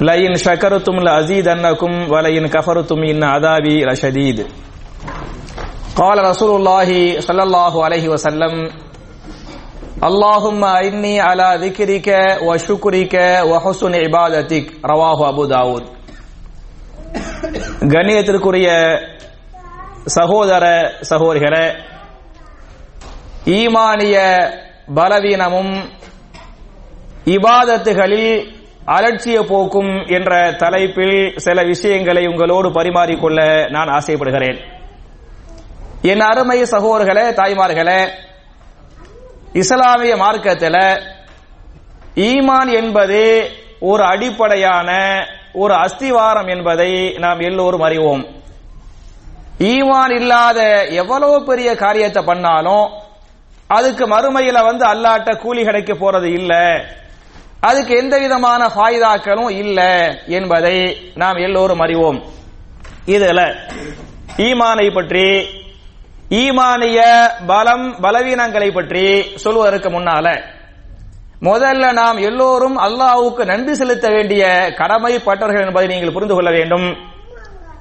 لئن شكرتم لأزيدنكم ولئن كفرتم إن عذابي لشديد قال رسول الله صلى الله عليه وسلم اللهم إني على ذكرك وشكرك وحسن عبادتك رواه أبو داود கண்ணியத்திற்குரிய சகோதர சகோதரிகளே ஈமானிய பலவீனமும் இபாதத்துகளில் அலட்சிய போக்கும் என்ற தலைப்பில் சில விஷயங்களை உங்களோடு பரிமாறிக்கொள்ள நான் ஆசைப்படுகிறேன். என் அருமை சகோதரர்களே தாய்மார்களே இஸ்லாமிய மார்க்கத்தில் ஈமான் என்பது ஒரு அடிப்படையான ஒரு அஸ்திவாரம் என்பதை நாம் எல்லோரும் அறிவோம். ஈமான் இல்லாத எவ்வளவு பெரிய காரியத்தை பண்ணாலும் அதுக்கு மறுமையில வந்து அல்லாட்ட கூலி கிடைக்க போறது இல்லை. அதுக்கு எந்த விதமான ஃபாய்தாக்களும் இல்லை என்பதை நாம் எல்லோரும் அறிவோம். இதுல ஈமானை பற்றி ஈமானிய பலம் பலவீனங்களை பற்றி சொல்வதற்கு முன்னால முதல்ல நாம் எல்லோரும் அல்லாவுக்கு நன்றி செலுத்த வேண்டிய கடமைப்பட்டவர்கள் என்பதை நீங்கள் புரிந்து கொள்ள வேண்டும்.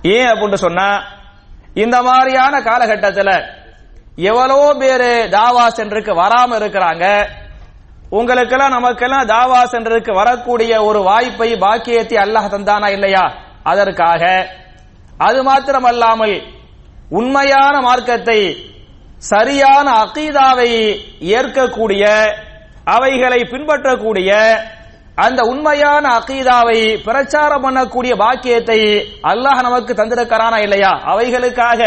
ஏன் அப்படின்னு சொன்னா இந்த மாதிரியான காலகட்டத்தில் எவ்வளோ பேரு தாவா சென்றுக்கு வராம இருக்கிறாங்க. உங்களுக்கெல்லாம் நமக்கெல்லாம் தாவா சென்றதுக்கு வரக்கூடிய ஒரு வாய்ப்பை பாக்கியத்தை அல்லாஹ் தந்தானா இல்லையா? அதற்காக. அது மாத்திரமல்லாமல் உண்மையான மார்க்கத்தை சரியான அகீதாவை ஏற்கக்கூடிய அவைகளை பின்பற்றக்கூடிய அந்த உண்மையான அகீதாவை பிரச்சாரம் பண்ணக்கூடிய பாக்கியத்தை அல்லாஹ் நமக்கு தந்திருக்கிறானா இல்லையா? அவைகளுக்காக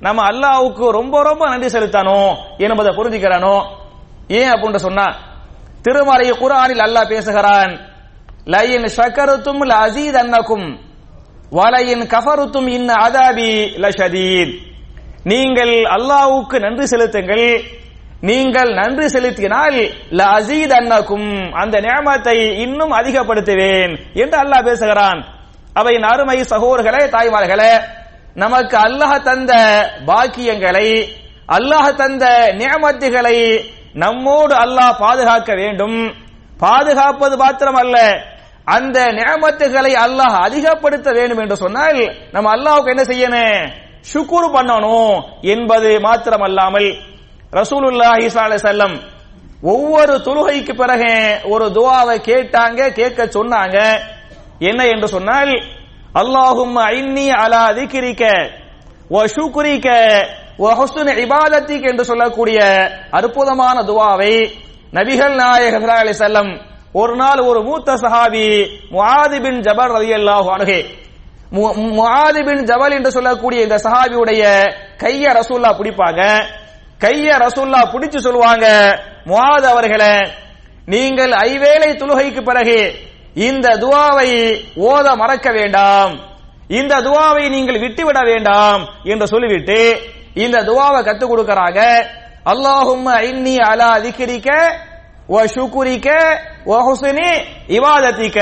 நம்ம அல்லாவுக்கு ரொம்ப ரொம்ப நன்றி செலுத்தணும் என்பதை புரிஞ்சுக்கிறனோ? ஏன் அப்படின்னு சொன்னா திருமறை குரானில் அல்லாஹ் பேசுகிறான். லயின் ஷக்கருத்தும் அசீத் அன்னக்கும் வலையின் கஃபருத்தும் இன்ன அதாபி லஷதீத். நீங்கள் அல்லாவுக்கு நன்றி செலுத்துங்கள். நீங்கள் நன்றி செலுத்தினால் ல அசீத் அன்னக்கும் அந்த நியமத்தை இன்னும் அதிகப்படுத்துவேன் என்று அல்லாஹ் பேசுகிறான். அவை அருமை சகோதரர்களே தாய்மார்களே நமக்கு அல்லாஹ் தந்த பாக்கியங்களை அல்லாஹ் தந்த நியமத்துகளை நம்மோடு அல்லாஹ் பாதுகாக்க வேண்டும். பாதுகாப்பது மாத்திரம் அல்ல அந்த நியமத்துகளை அல்லாஹ் அதிகப்படுத்த வேண்டும் என்று சொன்னால் நம்ம அல்லாஹுக்கு என்ன செய்யணும்? சுக்குர் பண்ணணும் என்பது மாத்திரமல்லாமல் ரசூலுல்லாஹி ஸல்லல்லாஹு செல்லம் ஒவ்வொரு தொழுகைக்கு பிறகு ஒரு துவாவை கேட்டாங்க கேட்க சொன்னாங்க. என்ன என்று சொன்னால் அல்லாஹும் ஐன்னி அலா திகிரிக்க ஒ சுக்குரிக்க இபாதத்திக் என்று சொல்லக்கூடிய அற்புதமான துவாவை நபிகள் நாயக அலி செல்லம் ஒரு நாள் ஒரு மூத்த சஹாபி முஆதி பின் ஜபல் ரலியல்லாஹு அன்ஹு முஆதி பின் ஜபல் என்று சொல்லக்கூடிய இந்த சஹாபியுடைய கைய ரசூல்லா பிடிப்பாங்க. கைய ரசூல்லா பிடிச்சு சொல்லுவாங்க முஹாத் அவர்களே நீங்கள் ஐவேளை தொழுகைக்கு பிறகு இந்த துவாவை ஓத மறக்க வேண்டாம். இந்த துவாவை நீங்கள் விட்டுவிட வேண்டாம் என்று சொல்லிவிட்டு இந்த துவாவை கத்து கொடுக்கறாங்க. அல்லாஹும் இன்னி அலா திக்ரிக்க வ ஷுக்குரிக்க வ ஹுஸ்னி இவாதத்திக்க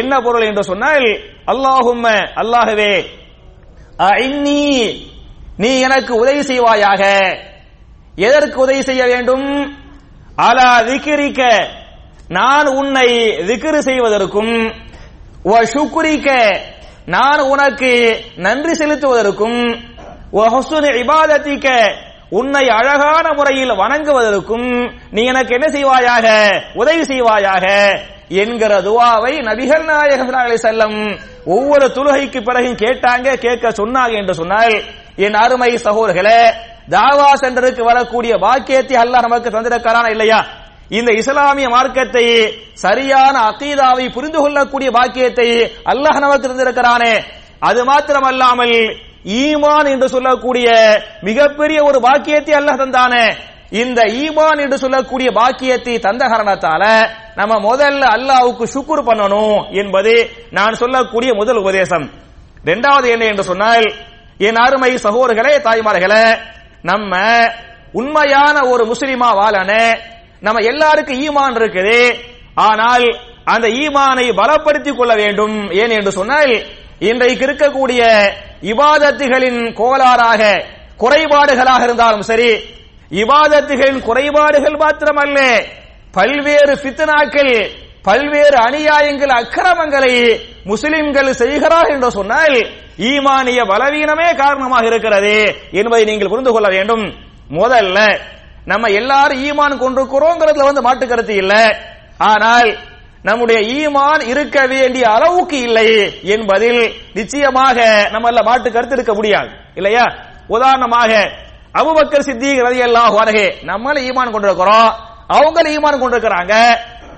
என்ன பொருள் என்று சொன்னால் அல்லாஹும் அல்லாஹவே இன்னி நீ எனக்கு உதவி செய்வாயாக. எதற்கு உதவி செய்ய வேண்டும்? அலா திக்ரிக்க நான் உன்னை திக்ரு செய்வதற்கும் வ ஷுக்குரிக்க நான் உனக்கு நன்றி செலுத்துவதற்கும் இபாதத்திக்க உன்னை அழகான முறையில் வணங்குவதற்கும் நீ எனக்கு என்ன செய்வாயாக? உதவி செய்வாயாக? என்கிற துவாவை நபிகள் நாயகம் செல்லம் ஒவ்வொரு தொழுகைக்கு பிறகும் கேட்டாங்க கேட்க சொன்னாங்க என்று சொன்னால் என் அருமை சகோதரர்களே தாவா சென்றருக்கு வரக்கூடிய பாக்கியத்தை அல்லாஹ் நமக்கு தந்திருக்கிறானா இல்லையா? இந்த இஸ்லாமிய மார்க்கத்தை சரியான அகீதாவை புரிந்து கொள்ளக்கூடிய பாக்கியத்தை அல்லாஹ் நமக்கு தந்திருக்கிறானே. அது மாத்திரமல்லாமல் ஈமான் என்று சொல்லக்கூடிய மிகப்பெரிய ஒரு வாக்கியத்தை அல்ல தந்தானே. இந்த ஈமான் என்று சொல்லக்கூடிய பாக்கியத்தை தந்த காரணத்தால நம்ம முதல்ல அல்லாவுக்கு சுக்குர் பண்ணணும் என்பது நான் சொல்லக்கூடிய முதல் உபதேசம். இரண்டாவது என்ன என்று சொன்னால் என் அருமை சகோதரர்களே தாய்மார்களே நம்ம உண்மையான ஒரு முஸ்லிமா வாழன நம்ம எல்லாருக்கும் ஈமான் இருக்குது ஆனால் அந்த ஈமானை பலப்படுத்திக் கொள்ள வேண்டும். ஏன் என்று சொன்னால் இன்றைக்கு இருக்கக்கூடிய இவாதத்துகளின் கோளாறாக குறைபாடுகளாக இருந்தாலும் சரி இவாதத்துகளின் குறைபாடுகள் மாத்திரமல்ல பல்வேறு பித்தனாக்கள் பல்வேறு அநியாயங்கள் அக்கிரமங்களை முஸ்லிம்கள் செய்கிறார் என்று சொன்னால் ஈமானிய பலவீனமே காரணமாக இருக்கிறது என்பதை நீங்கள் புரிந்து கொள்ள வேண்டும். முதல்ல நம்ம எல்லாரும் ஈமான் கொண்டிருக்கிறோங்கிறதுல வந்து மாட்டு கருத்து இல்லை. ஆனால் நம்முடைய ஈமான் இருக்க வேண்டிய அளவுக்கு இல்லை என்பதில் நிச்சயமாக நம்ம மாட்டு கருத்து இருக்க முடியாது. இல்லையா? உதாரணமாக அபுபக்கர் சித்திக் ரலியல்லாஹு வரகே நம்மள ஈமான் கொண்டிருக்கிறோம் அவங்கள ஈமான் கொண்டிருக்கிறாங்க.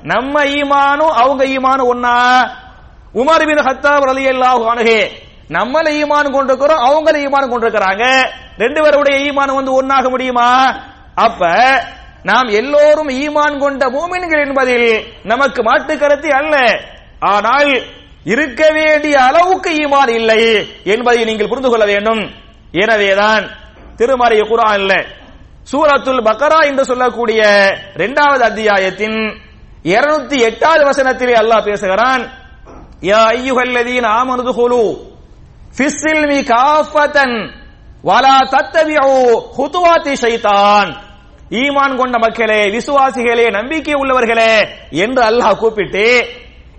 நம்ம ஈமானும் அவங்க ஈமானும் ஒன்னா உமர் பின் ஹத்தாப் ரலியல்லாஹு அன்ஹு நம்மள ஈமான் கொண்டிருக்கிறோம் அவங்கள ஈமான் கொண்டிருக்கிறாங்க. ரெண்டு பேருடைய ஈமான் வந்து ஒன்னாக முடியுமா? அப்ப நாம் எல்லோரும் ஈமான் கொண்ட மூமின்கள் என்பதில் நமக்கு மாட்டு கருத்து அல்ல. ஆனால் இருக்க வேண்டிய அளவுக்கு ஈமான் இல்லை என்பதை நீங்கள் புரிந்து கொள்ள வேண்டும். எனவேதான் திருமறைய இல்ல சூரத்துல் பக்கரா என்று சொல்லக்கூடிய இரண்டாவது அத்தியாயத்தின் இருநூத்தி எட்டாவது வசனத்திலே அல்லாஹ் பேசுகிறான் யா ஐயுகல்லதீன் ஆமனது ஹுலு ஃபிஸ்ஸில் மீ காஃபத்தன் வலா தத்தபிஉ ஹுதுவாத்தி ஷைத்தான். ஈமான் கொண்ட மக்களே விசுவாசிகளே நம்பிக்கை உள்ளவர்களே என்று அல்லாஹ் கூப்பிட்டு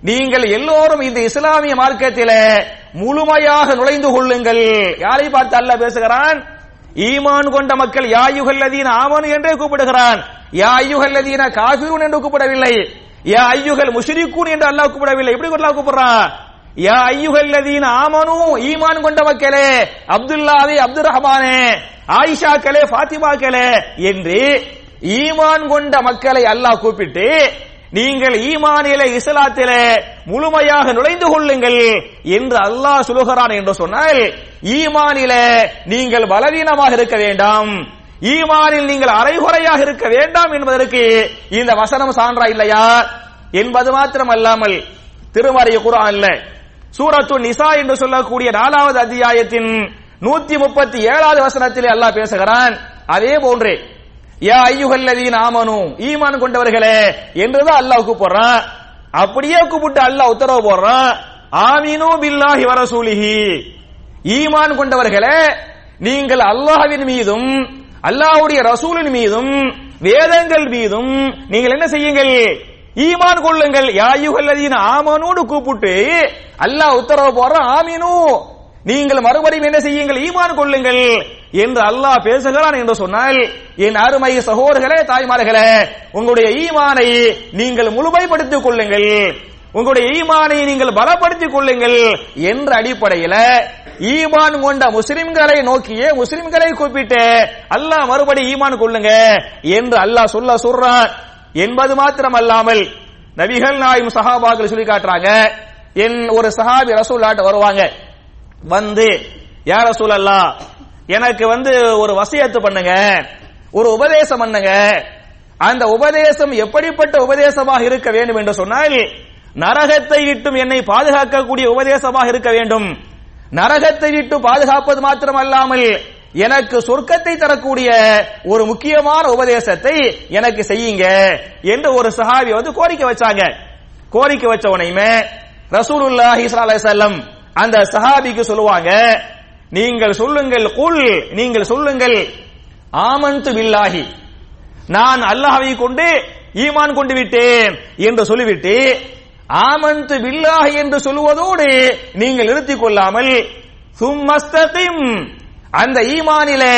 நீங்கள் எல்லோரும் இந்த இஸ்லாமிய மார்க்கத்தில் முழுமையாக நுழைந்து கொள்ளுங்கள். யாரை பார்த்து அல்லாஹ் பேசுகிறான்? ஈமான் கொண்ட மக்கள் யாயுகல்லதீன ஆமனு என்றே கூப்பிடுகிறான். யா ஐயுகல்லதீன காஃபிரூன் என்று கூப்பிடவில்லை. யா ஐயுகல் முஷ்ரிக்கூன் என்று அல்லாஹ் கூப்பிடவில்லை. எப்படி அல்லாஹ் கூப்பிடுறான்? யா ஐயுகல்லதீன் ஆமனு ஈமான் கொண்ட மக்களே அப்துல்லாவே அப்துல் ரஹ்மானே ஆயிஷாக்களே ஃபாத்திமாக்களே என்று ஈமான் கொண்ட மக்களை அல்லாஹ் கூப்பிட்டு நீங்கள் ஈமானில இஸ்லாத்திலே முழுமையாக நுழைந்து கொள்ளுங்கள் என்று அல்லாஹ் சொல்லுகிறான் என்று சொன்னால் ஈமானில நீங்கள் பலவீனமாக இருக்க வேண்டாம் ஈமானில் நீங்கள் அரைகுறையாக இருக்க வேண்டாம் என்பதற்கு இந்த வசனம் சான்றா இல்லையா என்பது மாத்திரம் அல்லாமல் திருமறைய குரான்ல சூரத்து நிசா என்று சொல்லக்கூடிய நாலாவது அத்தியாயத்தின் நூத்தி முப்பத்தி ஏழாவது வசனத்திலே அல்லாஹ் பேசுகிறான். அதே போன்றே யா ஐயுகல்லதீன் ஆமனு ஈமான் கொண்டவர்களே என்றுதான் அல்லாஹ் கூப்பிடுறான். அப்படியே கூப்பிட்டு அல்லாஹ் உத்தரவு போடுறான். ஆமீனு பில்லாஹி வரசூலிஹி ஈமான் கொண்டவர்களே நீங்கள் அல்லாஹ்வின் மீதும் அல்லாஹ்வுடைய ரசூலின் மீதும் வேதங்கள் மீதும் நீங்கள் என்ன செய்யுங்கள்? ஈமான் கொள்ளுங்கள். யாயுகல்லதீன் ஆமனோடு கூப்பிட்டு அல்லாஹ் உத்தரவு போடுறான் ஆமீனு. நீங்கள் மறுபடியும் என்ன செய்யுங்கள்? ஈமான் கொள்ளுங்கள். என்று அல்லாஹ் பேசுகிறான் என்று சொன்னால் என் அருமை சகோதரர்களே தாய்மார்களே உங்களுடைய ஈமானை நீங்கள் முழுமைப்படுத்திக் கொள்ளுங்கள். உங்களுடைய ஈமானை நீங்கள் பலப்படுத்திக் கொள்ளுங்கள் என்ற அடிப்படையில ஈமான் கொண்ட முஸ்லிம்களை நோக்கியே முஸ்லிம்களை கூப்பிட்டு அல்லாஹ் மறுபடி ஈமான் கொள்ளுங்க என்று அல்லாஹ் சொல்ல சொல்றான். என்பது மாத்திரம் அல்லாமல் நபிகள் நாயும் சஹாபாக்கள் சொல்லி காட்டுறாங்க என் ஒரு சஹாபி ரசூல்லாட்ட வருவாங்க வந்து யார் ரசூல் அல்லா எனக்கு வந்து ஒரு வசியத்து பண்ணுங்க ஒரு உபதேசம் பண்ணுங்க. அந்த உபதேசம் எப்படிப்பட்ட உபதேசமாக இருக்க வேண்டும் என்று சொன்னால் நரகத்தை விட்டும் என்னை பாதுகாக்கக்கூடிய உபதேசமாக இருக்க வேண்டும். நரகத்தை விட்டு பாதுகாப்பது மாத்திரம் அல்லாமல் எனக்கு சொர்க்கத்தை தரக்கூடிய ஒரு முக்கியமான உபதேசத்தை எனக்கு செய்யுங்க என்று ஒரு சஹாபி வந்து கோரிக்கை வச்சாங்க. கோரிக்கை வச்ச உனையுமே ரசூலுல்லாஹி செல்லம் அந்த சஹாபிக்கு சொல்லுவாங்க நீங்கள் சொல்லுங்கள் குல் நீங்கள் சொல்லுங்கள். ஆமந்து பில்லாஹி. நான் அல்லாஹ்வை கொண்டு ஈமான் கொண்டு விட்டேன் என்று சொல்லிவிட்டு ஆமந்து பில்லாஹி என்று சொல்லுவதோடு நீங்கள் நிறுத்திக் கொள்ளாமல் சும்மஸ்தகிம் அந்த ஈமானிலே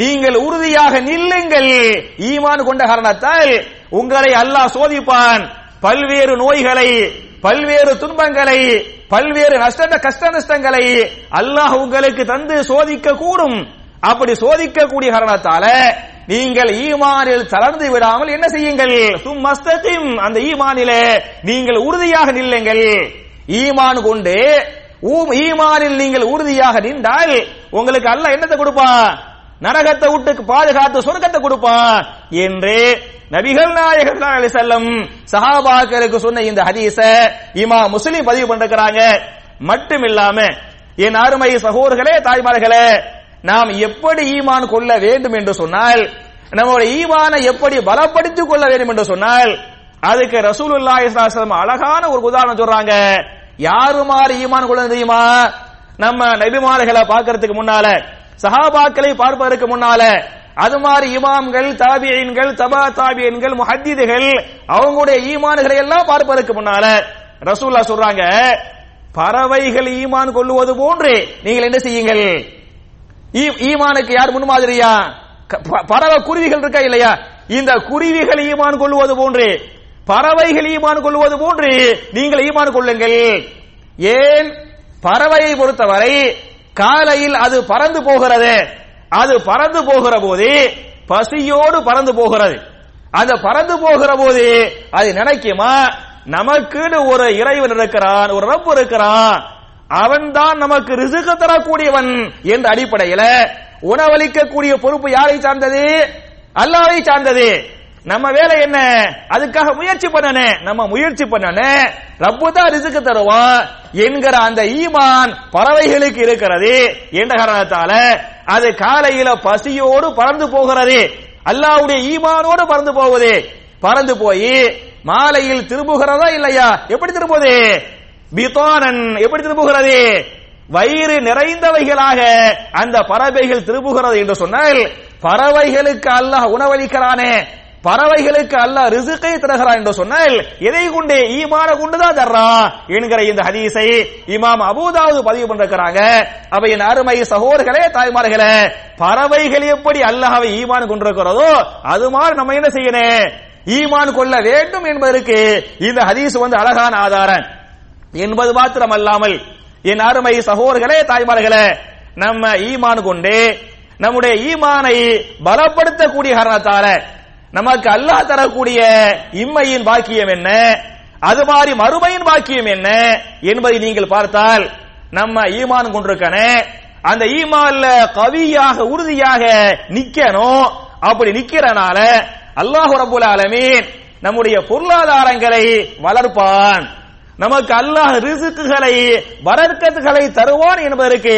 நீங்கள் உறுதியாக நில்லுங்கள். ஈமான் கொண்ட காரணத்தால் உங்களை அல்லாஹ் சோதிப்பான். பல்வேறு நோய்களை பல்வேறு துன்பங்களை பல்வேறு நஷ்ட கஷ்ட நஷ்டங்களை அல்லாஹ் உங்களுக்கு தந்து சோதிக்க கூடும் அப்படி சோதிக்கக்கூடிய காரணத்தால நீங்கள் ஈமானில் தளர்ந்து விடாமல் என்ன செய்யுங்கள்? சும்மஸ்தத்தின் அந்த ஈமானிலே நீங்கள் உறுதியாக நில்லுங்கள். ஈமான் கொண்டு ஈமானில் நீங்கள் உறுதியாக நின்றால் உங்களுக்கு அல்ல என்னத்தை கொடுப்பான் நரகத்தை விட்டு பாதுகாத்து சொர்க்கத்தை கொடுப்பான் என்று நபிகள் நாயகர் அலி செல்லம் சஹாபாக்களுக்கு சொன்ன இந்த ஹதீச இமா முஸ்லிம் பதிவு பண்ணிருக்கிறாங்க. மட்டும் இல்லாம என் அருமை சகோதர்களே தாய்மார்களே நாம் எப்படி ஈமான் கொள்ள வேண்டும் என்று சொன்னால் நம்முடைய ஈமானை எப்படி பலப்படுத்திக் கொள்ள வேண்டும் என்று சொன்னால் அதுக்கு ரசூலுல்லாஹி அழகான ஒரு உதாரணம் சொல்றாங்க. யாரு மாறு ஈமான் கொள்ள தெரியுமா? நம்ம நபிமார்களை பார்க்கறதுக்கு முன்னால சஹாபாக்களை பார்ப்பதற்கு முன்னால அது மாதிரி இமாம்கள் தாபியன்கள் தபா தாபியன்கள் முஹத்திதுகள் அவங்களுடைய ஈமான்களை எல்லாம் பார்ப்பதற்கு முன்னால ரசூல்லா சொல்றாங்க பறவைகள் ஈமான் கொள்ளுவது போன்று நீங்கள் என்ன செய்யுங்கள்? ஈ- ஈமானுக்கு யார் முன்மாதிரியா? க- ப- பறவை குருவிகள் இருக்கா இல்லையா? இந்த குருவிகள் ஈமான் கொள்வது போன்று பறவைகள் ஈமான் கொள்வது போன்று நீங்கள் ஈமான் கொள்ளுங்கள். ஏன்? பறவையை பொறுத்தவரை காலையில் அது பறந்து போகிறது. அது பறந்து போகிற போது பசியோடு பறந்து போகிறது. அந்த பறந்து போகிற போது அது நினைக்குமா? நமக்குன்னு ஒரு இறைவன் இருக்கிறான் ஒரு ரப்பு இருக்கிறான். அவன்தான் நமக்கு ரிசுக்கு தரக்கூடியவன் என்ற அடிப்படையில உணவளிக்கக்கூடிய பொறுப்பு யாரை சார்ந்தது? அல்லாவை சார்ந்தது. நம்ம வேலை என்ன? அதுக்காக முயற்சி பண்ணனே. நம்ம முயற்சி பண்ணனே. ரப்பு தான் ரிசுக்கு தருவான் என்கிற அந்த ஈமான் பறவைகளுக்கு இருக்கிறது. என்ற காரணத்தால அது காலையில பசியோடு பறந்து போகிறது. அல்லாவுடைய ஈமானோடு பறந்து போகுது பறந்து போய் மாலையில் திரும்புகிறதா இல்லையா? எப்படி திரும்புவது? பிதானன் எப்படி திரும்புகிறது? வயிறு நிறைந்தவைகளாக அந்த பறவைகள் திரும்புகிறது என்று சொன்னால் பறவைகளுக்கு அல்லாஹ் உணவளிக்கிறானே. பறவைகளுக்கு அல்லாஹ் ரிசுக்கை தருகிறான் என்று சொன்னால் எதை கொண்டு? ஈமான கொண்டுதான் தர்றான் என்கிற இந்த ஹதீஸை இமாம் அபூதாவது பதிவு பண்றாங்க அப்ப என் அருமை சகோதரர்களே தாய்மார்களே பறவைகள் எப்படி அல்லாஹ்வை ஈமான் கொண்டிருக்கிறதோ அது மாதிரி நம்ம என்ன செய்யணும் ஈமான் கொள்ள வேண்டும் என்பதற்கு இந்த ஹதீஸ் வந்து அழகான ஆதாரம். என்பது மாத்திரம் அல்லாமல் என் அருமை சகோதரர்களே தாய்மார்களே நம்ம ஈமான் கொண்டு நம்முடைய ஈமானை பலப்படுத்தக்கூடிய காரணத்தால நமக்கு அல்லாஹ் தரக்கூடிய இம்மையின் பாக்கியம் என்ன? அது மாதிரி மறுமையின் பாக்கியம் என்ன? என்பதை நீங்கள் பார்த்தால் நம்ம ஈமான் கொண்டிருக்கனே. அந்த ஈமான்ல கவியாக உறுதியாக நிக்கணும். அப்படி நிக்கிறனால அல்லாஹ் ரபுல் ஆலமீன் நம்முடைய பொருளாதாரங்களை வளர்ப்பான். நமக்கு அல்லாஹ் ரிசுக்குகளை வரக்கத்துகளை தருவான் என்பதற்கு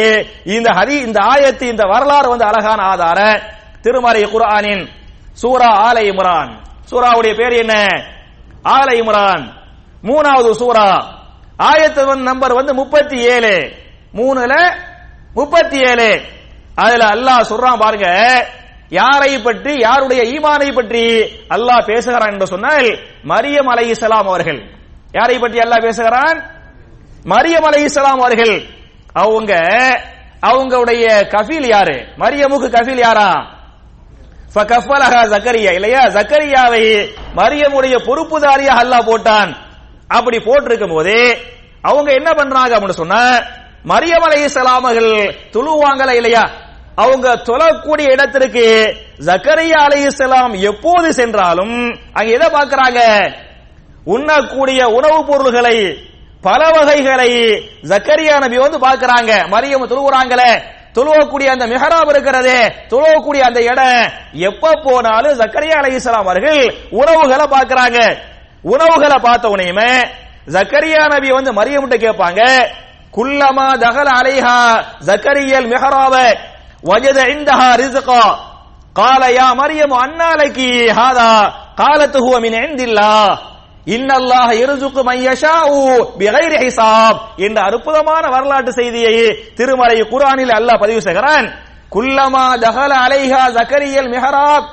இந்த ஹரி இந்த ஆயத்து இந்த வரலாறு வந்து அழகான ஆதார திருமறை குரானின் சூரா ஆல இம்ரான். சூராவுடைய பேர் என்ன? ஆல இம்ரான். மூணாவது சூரா. ஆயத்து நம்பர் வந்து முப்பத்தி ஏழு. மூணுல முப்பத்தி ஏழு. அதுல அல்லாஹ் சொல்றான் பாருங்க யாரை பற்றி யாருடைய ஈமானை பற்றி அல்லாஹ் பேசுகிறான் என்று சொன்னால் மரியம் அலைஹிஸ்ஸலாம் அவர்கள். யாரை பற்றி அல்லாஹ் பேசுகிறான்? மரியம் அலைஹிஸ்ஸலாம் அவர்கள். அவங்க அவங்களுடைய கஃபீல் யாரு? மரியமுக்கு கஃபீல் யாரா? ஃபகஃபலஹா ஜக்கரியா. இல்லையா? ஜக்கரியாவை மரியமுடைய பொறுப்புதாரியாக அல்லாஹ் போட்டான். அப்படி போட்டிருக்கும் போதே அவங்க என்ன பண்றாங்க அப்படின்னு சொன்னா மரியம் அலை அவர்கள் துழுவாங்களா இல்லையா? அவங்க தொழக்கூடிய இடத்திற்கு ஜக்கரியா அலைஹிஸ்ஸலாம் எப்போது சென்றாலும் அங்க எதை பார்க்கறாங்க? உண்ணக்கூடிய உணவுப் பொருள்களை பல வகைகளை ஜக்கரியா நபி வந்து பாக்குறாங்க மரியம் தொழுவுறாங்களே தொழுவக்கூடிய அந்த மிஹராப் இருக்கிறது தொழுவக்கூடிய அந்த இடம். எப்ப போனாலும் ஜக்கரியா அலை இஸ்லாம் அவர்கள் உணவுகளை பாக்குறாங்க உணவுகளை பார்த்த உனையுமே ஜக்கரியா நபி வந்து மரியம்கிட்ட கேட்பாங்க குல்லமா தகல் அலைஹா ஜக்கரியல் மெஹராவ வஜத இந்தஹா ரிஸ்கா. கால யா மரியம் அன்னாலகி ஹாதா காலத்து ஹுவ மின் இன்னல்லாக இருசுக்கு மையஷாவு பிகைரி ஹிசாப் என்ற அற்புதமான வரலாற்று செய்தியை திருமலை குரானில் அல்லாஹ் பதிவு செய்கிறான். குல்லமா தஹல அலைஹா ஜக்கரியல் மெஹராப்.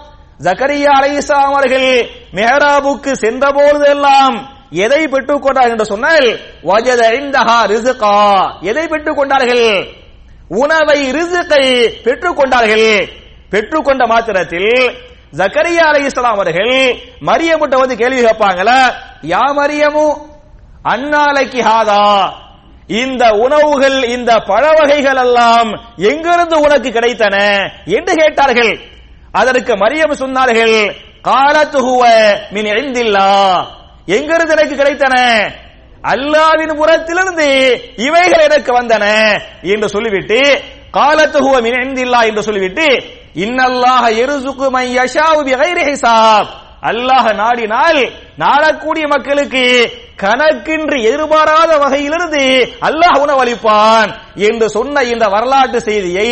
ஜக்கரியா அலைஹிஸ்ஸாம் அவர்கள் மெஹராபுக்கு சென்ற போதெல்லாம் எதை பெற்றுக் கொண்டார்கள் என்று சொன்னால் வஜத இந்தஹா ரிசுகா எதை பெற்றுக் கொண்டார்கள்? உணவை ரிசுக்கை பெற்றுக் கொண்டார்கள். பெற்றுக்கொண்ட மாத்திரத்தில் ஜக்கரியா அலைஹிஸ்ஸலாம் அவர்கள் மரியமுட்ட வந்து கேள்வி கேட்பாங்கள யா மரியமு? அன்னாலைக்கு ஹாதா? இந்த உணவுகள் இந்த பழ வகைகள் எல்லாம் எங்கிருந்து உனக்கு கிடைத்தன? என்று கேட்டார்கள். அதற்கு மரியம் சொன்னார்கள் காலத்துகுவ மின் எழுந்தில்லா எங்கிருந்து எனக்கு கிடைத்தன? அல்லாவின் புறத்திலிருந்து இவைகள் எனக்கு வந்தன என்று சொல்லிவிட்டு காலத்துகுவ மின் என்று சொல்லிவிட்டு இன்னல்லாஹ எருசுக்கு மை யஷாவு பிகைரி ஹிசாப். அல்லாஹ் நாடினால் நாடக்கூடிய மக்களுக்கு கணக்கின்றி எதிர்பாராத வகையிலிருந்து அல்லாஹ் உணவளிப்பான் என்று சொன்ன இந்த வரலாற்று செய்தியை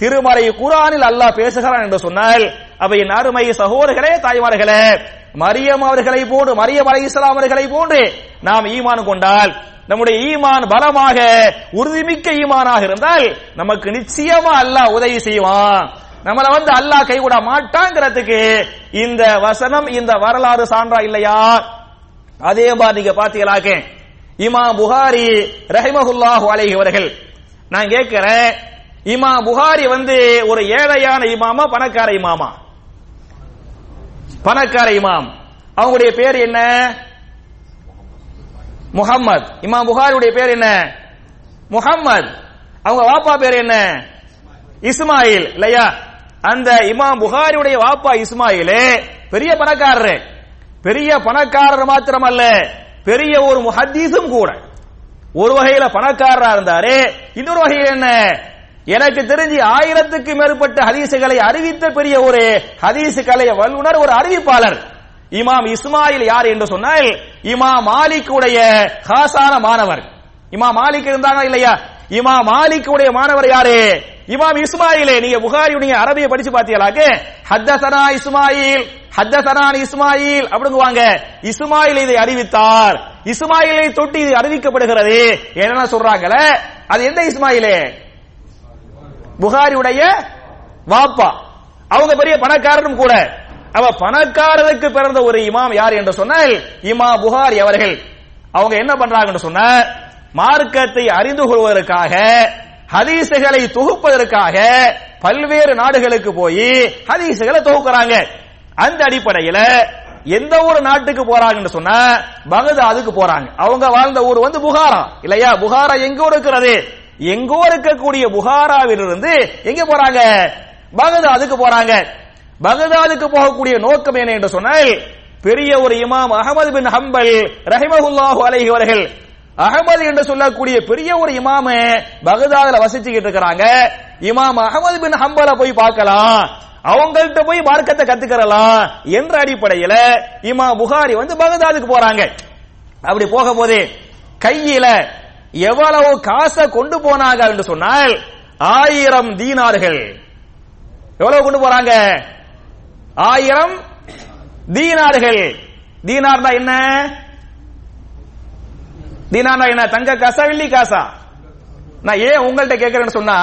திருமறை குரானில் அல்லாஹ் பேசுகிறான் என்று சொன்னால் அப்ப என் அருமை சகோதரர்களே தாய்மார்களே மரியம் அவர்களை போன்று மரியம் அலை இஸ்லாம் அவர்களை போன்று நாம் ஈமான் கொண்டால் நம்முடைய ஈமான் பலமாக உறுதிமிக்க ஈமானாக இருந்தால் நமக்கு நிச்சயமா அல்லாஹ் உதவி செய்வான். நம்மளை வந்து அல்லாஹ் கைவிட மாட்டாங்கிறதுக்கு இந்த வசனம் இந்த வரலாறு சான்றா இல்லையா? அதே மாதிரி நீங்க பாத்தீங்களாக்க இமா புகாரி ரஹிமஹுல்லாஹு அலைஹி அவர்கள் நான் கேட்கிறேன் இமா புகாரி வந்து ஒரு ஏழையான இமாமா பணக்கார இமாமா? பணக்கார இமாம். அவங்களுடைய பேர் என்ன? முகம்மது இமாம் புகாரியுடைய பேர் என்ன? முகம்மது அவங்க வாப்பா பேர் என்ன? இஸ்மாயில். இல்லையா? அந்த இமாம் புகாரியுடைய வாப்பா இஸ்மாயிலே. பெரிய பணக்காரரு. பெரிய பணக்காரர் மாத்திரமல்ல பெரிய ஒரு முஹத்தீஸும் கூட. ஒரு வகையில பணக்காரரா இருந்தாரு. இன்னொரு வகையில் என்ன? எனக்கு தெரிஞ்சு ஆயிரத்துக்கு மேற்பட்ட ஹதீசுகளை அறிவித்த பெரிய ஒரு ஹதீஸ் கலைய வல்லுனர் ஒரு அறிவிப்பாளர். இமாம் இஸ்மாயில் யார் என்று சொன்னால் இமாம் மாலிக்குடைய ஹாசான மாணவர். இமாம் மாலிக் இருந்தாங்க இல்லையா? இமாம் மாலிக்குடைய மாணவர் யாரு? இமாம் இஸ்மாயிலே. நீங்க புகாரியுடைய அரபிய படிச்சு பாத்தீங்களாக்கு ஹத்தசனா இஸ்மாயில் ஹத்தசனான் இஸ்மாயில் அப்படிங்குவாங்க. இஸ்மாயில் இதை அறிவித்தார். இஸ்மாயிலை தொட்டி இது அறிவிக்கப்படுகிறது. என்ன சொல்றாங்களே அது எந்த இஸ்மாயிலே? புகாரியுடைய வாப்பா. அவங்க பெரிய பணக்காரரும் கூட. அவ பணக்காரருக்கு பிறந்த ஒரு இமாம் யார் என்று சொன்னால் இமா புகாரி அவர்கள். அவங்க என்ன பண்றாங்கன்னு சொன்ன மார்க்கத்தை அறிந்து கொள்வதற்காக ஹதீசுகளை தொகுப்பதற்காக பல்வேறு நாடுகளுக்கு போய் ஹதீசுகளை தொகுக்கிறாங்க. அந்த அடிப்படையில எந்த ஒரு நாட்டுக்கு போறாங்கன்னு சொன்னா பகதாதுக்கு போறாங்க. அவங்க வாழ்ந்த ஊர் வந்து புகாரா? இல்லையா? புகாரா எங்கோ இருக்கிறது. எங்கோ இருக்கக்கூடிய புகாராவிலிருந்து எங்க போறாங்க? பகதாதுக்கு போறாங்க. பகதாதுக்கு போகக்கூடிய நோக்கம் என்ன என்று சொன்னால் பெரிய ஒரு இமாம் அகமது பின் ஹம்பல் ரஹிமஹுல்லாஹு அலைஹி அவர்கள் அகமது என்று சொல்லக்கூடிய பெரிய ஒரு இமாம பகதாதுல வசிச்சுக்கிட்டு இருக்கிறாங்க. இமாம் அகமது பின் ஹம்பல போய் பார்க்கலாம். அவங்கள்ட்ட போய் மார்க்கத்தை கத்துக்கிறலாம் என்ற அடிப்படையில இமாம் புகாரி வந்து பகதாதுக்கு போறாங்க. அப்படி போக போது கையில எவ்வளவு காசை கொண்டு போனாங்க என்று சொன்னால் ஆயிரம் தீனார்கள். எவ்வளவு கொண்டு போறாங்க? ஆயிரம் தீனார்கள் தீனார்னா என்ன? தீனார்னா என்ன? தங்க காசா வெள்ளி காசா? நான் ஏன் உங்கள்ட்ட கேட்கறேன்னு சொன்னா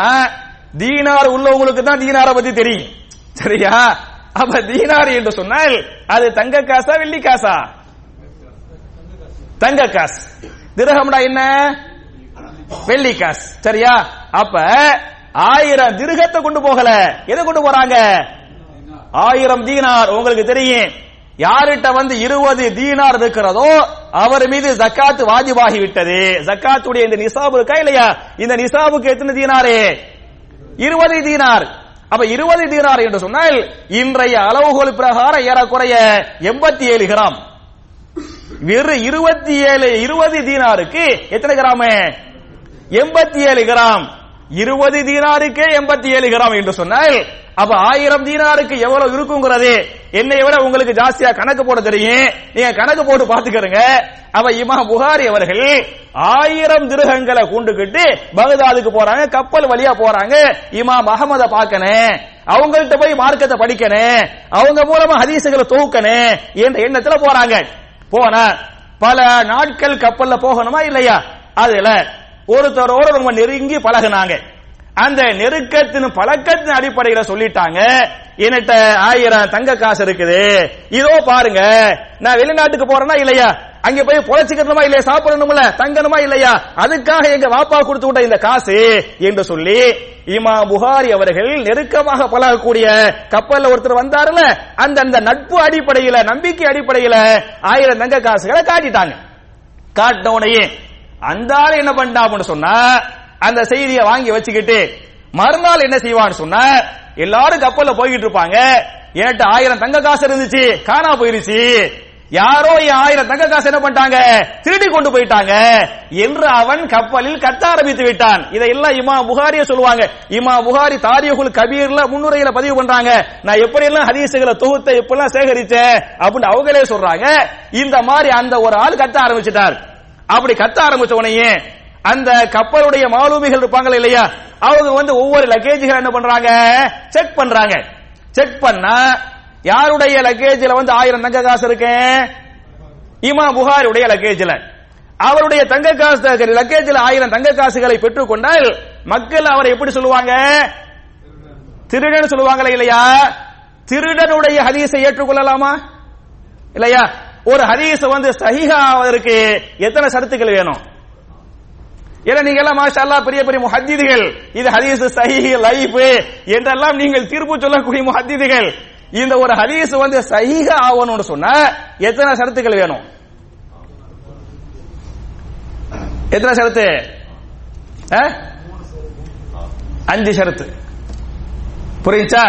தீனார் உள்ளவங்களுக்கு தான் தீனார பத்தி தெரியும். சரியா? அப்ப தீனார் என்று சொன்னால் அது தங்க காசா வெள்ளி காசா? தங்க காசு. திரகம்டா என்ன? வெள்ளி காசு. சரியா? அப்ப ஆயிரம் திருகத்தை கொண்டு போகல. எதை கொண்டு போறாங்க? ஆயிரம் தீனார் உங்களுக்கு தெரியும். யார்கிட்ட வந்து இருபது தீனார் இருக்கிறதோ அவர் மீது ஜக்காத்து வாஜிபாகி விட்டது. ஜக்காத்துடைய இந்த நிசாபு இருக்கா இல்லையா? இந்த நிசாபுக்கு எத்தனை தீனாரே? இருபது தீனார். அப்ப இருபது தீனார் என்று சொன்னால் இன்றைய அளவுகோல் பிரகாரம் ஏறக்குறைய எண்பத்தி ஏழு கிராம். வெறும் இருபத்தி ஏழு இருபது தீனாருக்கு எத்தனை கிராம்? எண்பத்தி ஏழு கிராம். இருபது தீனாருக்கே எண்பத்தி ஏழு கிராம் என்று சொன்னால் அப்ப ஆயிரம் தீனாருக்கு எவ்வளவு இருக்குங்கிறது என்னை விட உங்களுக்கு ஜாஸ்தியா கணக்கு போட தெரியும். நீங்க கணக்கு போட்டு பாத்துக்கிறங்க அப்ப இமா புகாரி அவர்கள் ஆயிரம் திருகங்களை கூண்டுகிட்டு பகதாதுக்கு போறாங்க கப்பல் வழியா போறாங்க. இமா அகமத பாக்கணும் அவங்கள்ட்ட போய் மார்க்கத்தை படிக்கணும் அவங்க மூலமா ஹதீசுகளை தொகுக்கணும் என்ற எண்ணத்துல போறாங்க. போன பல நாட்கள் கப்பல்ல போகணுமா இல்லையா? அதுல ஒருத்தரோட ரொம்ப நெருங்கி பழகுனாங்க. அந்த நெருக்கத்தின் பழக்கத்தின் அடிப்படையில சொல்லிட்டாங்க. என்கிட்ட ஆயிரம் தங்க காசு இருக்குது. இதோ பாருங்க நான் வெளிநாட்டுக்கு போறேனா இல்லையா? அங்க போய் பொழைச்சிக்கணுமா இல்லையா? சாப்பிடணும்ல? தங்கணுமா இல்லையா? அதுக்காக எங்க வாப்பா கொடுத்து விட்ட இந்த காசு என்று சொல்லி இமா புகாரி அவர்கள் நெருக்கமாக பழகக்கூடிய கப்பல்ல ஒருத்தர் வந்தாருல அந்த அந்த நட்பு அடிப்படையில நம்பிக்கை அடிப்படையில ஆயிரம் தங்க காசுகளை காட்டிட்டாங்க. காட்டின உடனே அந்த ஆள் என்ன பண்ணிட்டான்னு சொன்னா அந்த செய்தியை வாங்கி வச்சுக்கிட்டு மறுநாள் என்ன செய்வான்னு சொன்னா எல்லாரும் கப்பல்ல போய்கிட்டு இருப்பாங்க. என்கிட்ட ஆயிரம் தங்க காசு இருந்துச்சு காணா போயிருச்சு. யாரோ என் ஆயிரம் தங்க காசு என்ன பண்ணிட்டாங்க? திருடி கொண்டு போயிட்டாங்க. என்று அவன் கப்பலில் கத்த ஆரம்பித்து விட்டான். இதையெல்லாம் இமா புகாரிய சொல்லுவாங்க. இமா புகாரி தாரியகுல் கபீர்ல முன்னுரையில பதிவு பண்றாங்க. நான் எப்படி எல்லாம் ஹதீசுகளை தொகுத்த எப்பெல்லாம் சேகரிச்சேன் அப்படின்னு அவங்களே சொல்றாங்க. இந்த மாதிரி அந்த ஒரு ஆள் கத்த ஆரம்பிச்சிட்டார். அப்படி கத்த ஆரம்பிச்ச உடனே அந்த கப்பலுடைய மாலுமிகள் இருப்பாங்களா இல்லையா? அவங்க வந்து ஒவ்வொரு லக்கேஜ்கள் என்ன பண்றாங்க? செக் பண்றாங்க. செக் பண்ணா யாருடைய லக்கேஜ்ல வந்து ஆயிரம் தங்க காசு இருக்கு? இமா புகாருடைய லக்கேஜ்ல அவருடைய தங்க காசு லக்கேஜ்ல ஆயிரம் தங்க காசுகளை பெற்றுக் கொண்டால் மக்கள் அவரை எப்படி சொல்லுவாங்க? திருடன் சொல்லுவாங்களே இல்லையா? திருடனுடைய ஹதீஸை ஏற்றுக்கொள்ளலாமா? இல்லையா? ஒரு ஹதீஸ் வந்து சஹிஹாவதற்கு எத்தனை சரத்துக்கள் வேணும்? ஏன்னா நீங்க எல்லாம் மாஷா அல்லாஹ் பெரிய பெரிய முஹத்திதிகள். இது ஹதீஸ் சஹி லைஃப் என்றெல்லாம் நீங்கள் தீர்ப்பு சொல்லக்கூடிய முஹத்திதிகள். இந்த ஒரு ஹதீஸ் வந்து சஹீஹ ஆகணும்னு சொன்னா எத்தனை சரத்துக்கள் வேணும்? எத்தனை ஷரத்து? அஞ்சு ஷரத்து. புரியுச்சா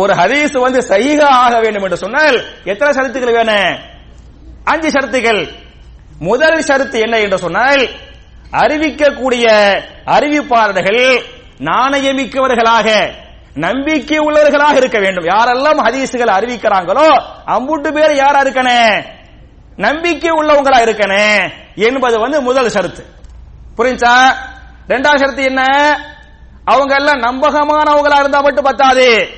ஒரு ஹதீஸ் வந்து சஹீஹா ஆக வேண்டும் என்று சொன்னால் எத்தனை ஷரத்துக்கள் வேணும்? அஞ்சு ஷரத்துகள். முதல் ஷரத்து என்ன என்று சொன்னால் அறிவிக்கக்கூடிய அறிவிப்பாளர்கள் நாணயமிக்கவர்களாக நம்பிக்கை உள்ளவர்களாக இருக்க வேண்டும். யாரெல்லாம் ஹதீசுகள் அறிவிக்கிறாங்களோ அம்புட்டு பேர் யாரா இருக்கனே? நம்பிக்கை உள்ளவங்களா இருக்கனே? என்பது வந்து முதல் ஷரத்து. புரிஞ்சா? ரெண்டாவது ஷரத்து என்ன? அவங்க எல்லாம் நம்பகமானவங்களா இருந்தா மட்டும் பத்தாது.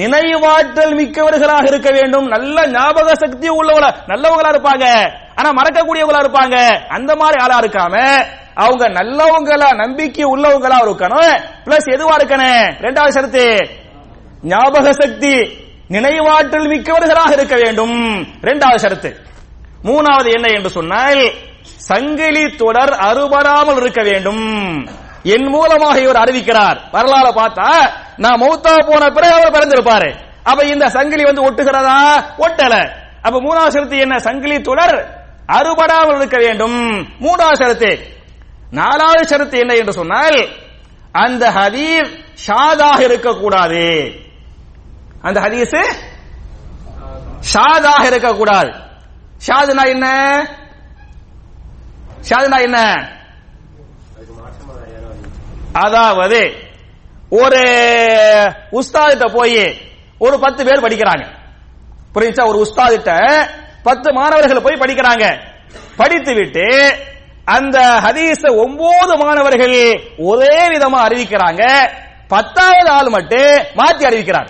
நினைவாற்றல் மிக்கவர்களாக இருக்க வேண்டும். நல்ல ஞாபக சக்தி உள்ளவங்களா நல்லவங்களா இருப்பாங்க. ஆனா மறக்கக்கூடியவங்களா இருப்பாங்க. அந்த மாதிரி ஆளா இருக்காம அவங்க நல்லவங்களா நம்பிக்கை உள்ளவங்களா இருக்கணும். பிளஸ் எதுவா இருக்கணும்? ரெண்டாவது சரத்து ஞாபக சக்தி நினைவாற்றல் மிக்கவர்களாக இருக்க வேண்டும். ரெண்டாவது சரத்து மூணாவது என்ன என்று சொன்னால் சங்கிலி தொடர் அறுபடாமல் இருக்க வேண்டும். என் மூலமாக இவர் அறிவிக்கிறார். வரலாறு பார்த்தா நான் மௌத்தா போன பிறகு அவர் பிறந்திருப்பாரு. அப்ப இந்த சங்கிலி வந்து ஒட்டுகிறதா? ஒட்டல. அப்ப மூணாவது ஷரத்து என்ன? சங்கிலி தொடர் அறுபடாமல் இருக்க வேண்டும். மூணாவது ஷரத்து நாலாவது ஷரத்து என்ன என்று சொன்னால் அந்த ஹதீஸ் ஷாதாக இருக்கக்கூடாது. அந்த ஹதீஸ் ஷாதாக இருக்கக்கூடாது. ஷாதுனா என்ன? ஷாதுனா என்ன? அதாவது ஒரு உஸ்தாதிட்ட போய் ஒரு பத்து பேர் படிக்கிறாங்க. புரியுச்சா ஒரு உஸ்தாதிட்ட பத்து மாணவர்கள் போய் படிக்கிறாங்க. படித்து விட்டு அந்த ஹதீஸ ஒன்பது மாணவர்கள் ஒரே விதமா அறிவிக்கிறாங்க. பத்தாவது ஆள் மட்டும் மாத்தி அறிவிக்கிறாங்க.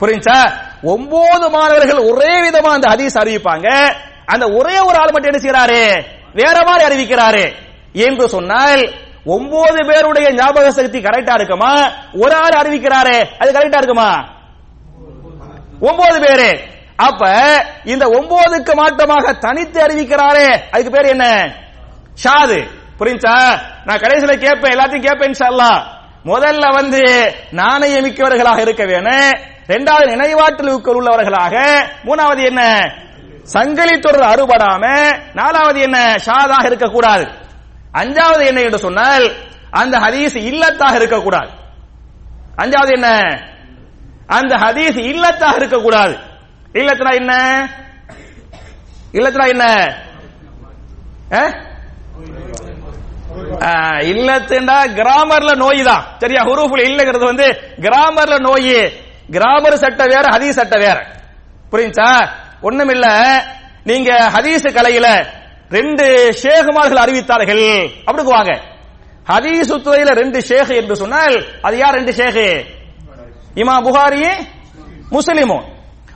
புரியுச்சா ஒன்பது மாணவர்கள் ஒரே விதமா அந்த ஹதீஸ் அறிவிப்பாங்க. அந்த ஒரே ஒரு ஆள் மட்டும் என்ன செய்யறாரு வேற மாதிரி அறிவிக்கிறாரு. என்று சொன்னால் ஒன்பது பேருடைய ஞாபக சக்தி கரெக்டா இருக்குமா? ஒரு ஆள் அறிவிக்கிறாரே அது கரெக்டா இருக்குமா? ஒன்பது பேரு. அப்ப இந்த ஒன்பதுக்கு மாற்றமாக தனித்து அறிவிக்கிறாரே அதுக்கு பேர் என்ன? ஷாது. புரிஞ்சா? நான் கடைசியில கேட்பேன் எல்லாத்தையும் கேட்பேன் இன்ஷா முதல்ல வந்து நாணயமிக்கவர்களாக இருக்க வேணும். இரண்டாவது நினைவாற்றல் உள்ளவர்களாக. மூணாவது என்ன? சங்கிலி தொடர் அறுபடாம. நாலாவது என்ன? ஷாதாக இருக்கக்கூடாது. அஞ்சாவது என்ன என்று சொன்னால் அந்த ஹதீஸ் இல்லத்தாக இருக்கக்கூடாது. அஞ்சாவது என்ன? அந்த ஹதீஸ் இல்லத்தாக இருக்கக்கூடாது. இல்லத்தினா என்ன? இல்லத்தினா என்ன? அஹ்? இல்லத்துண்டா கிராமர்ல நோய் தான் சரியா? ஹுரூஃபுல் இல்லங்கிறது வந்து கிராமர்ல நோய் கிராமர் சட்டம் வேற ஹதீஸ் சட்டம் வேற. புரியுச்சா ஒண்ணுமில்ல. நீங்க ஹதீஸ் கலையில ரெண்டு ஷேகுமார்கள் அறிவித்தார்கள். அப்படிக்குவாங்க ஹதீசு துறையில ரெண்டு ஷேக் என்று சொன்னால் அது யார் ரெண்டு ஷேக்? இமா புகாரி முஸ்லிமோ.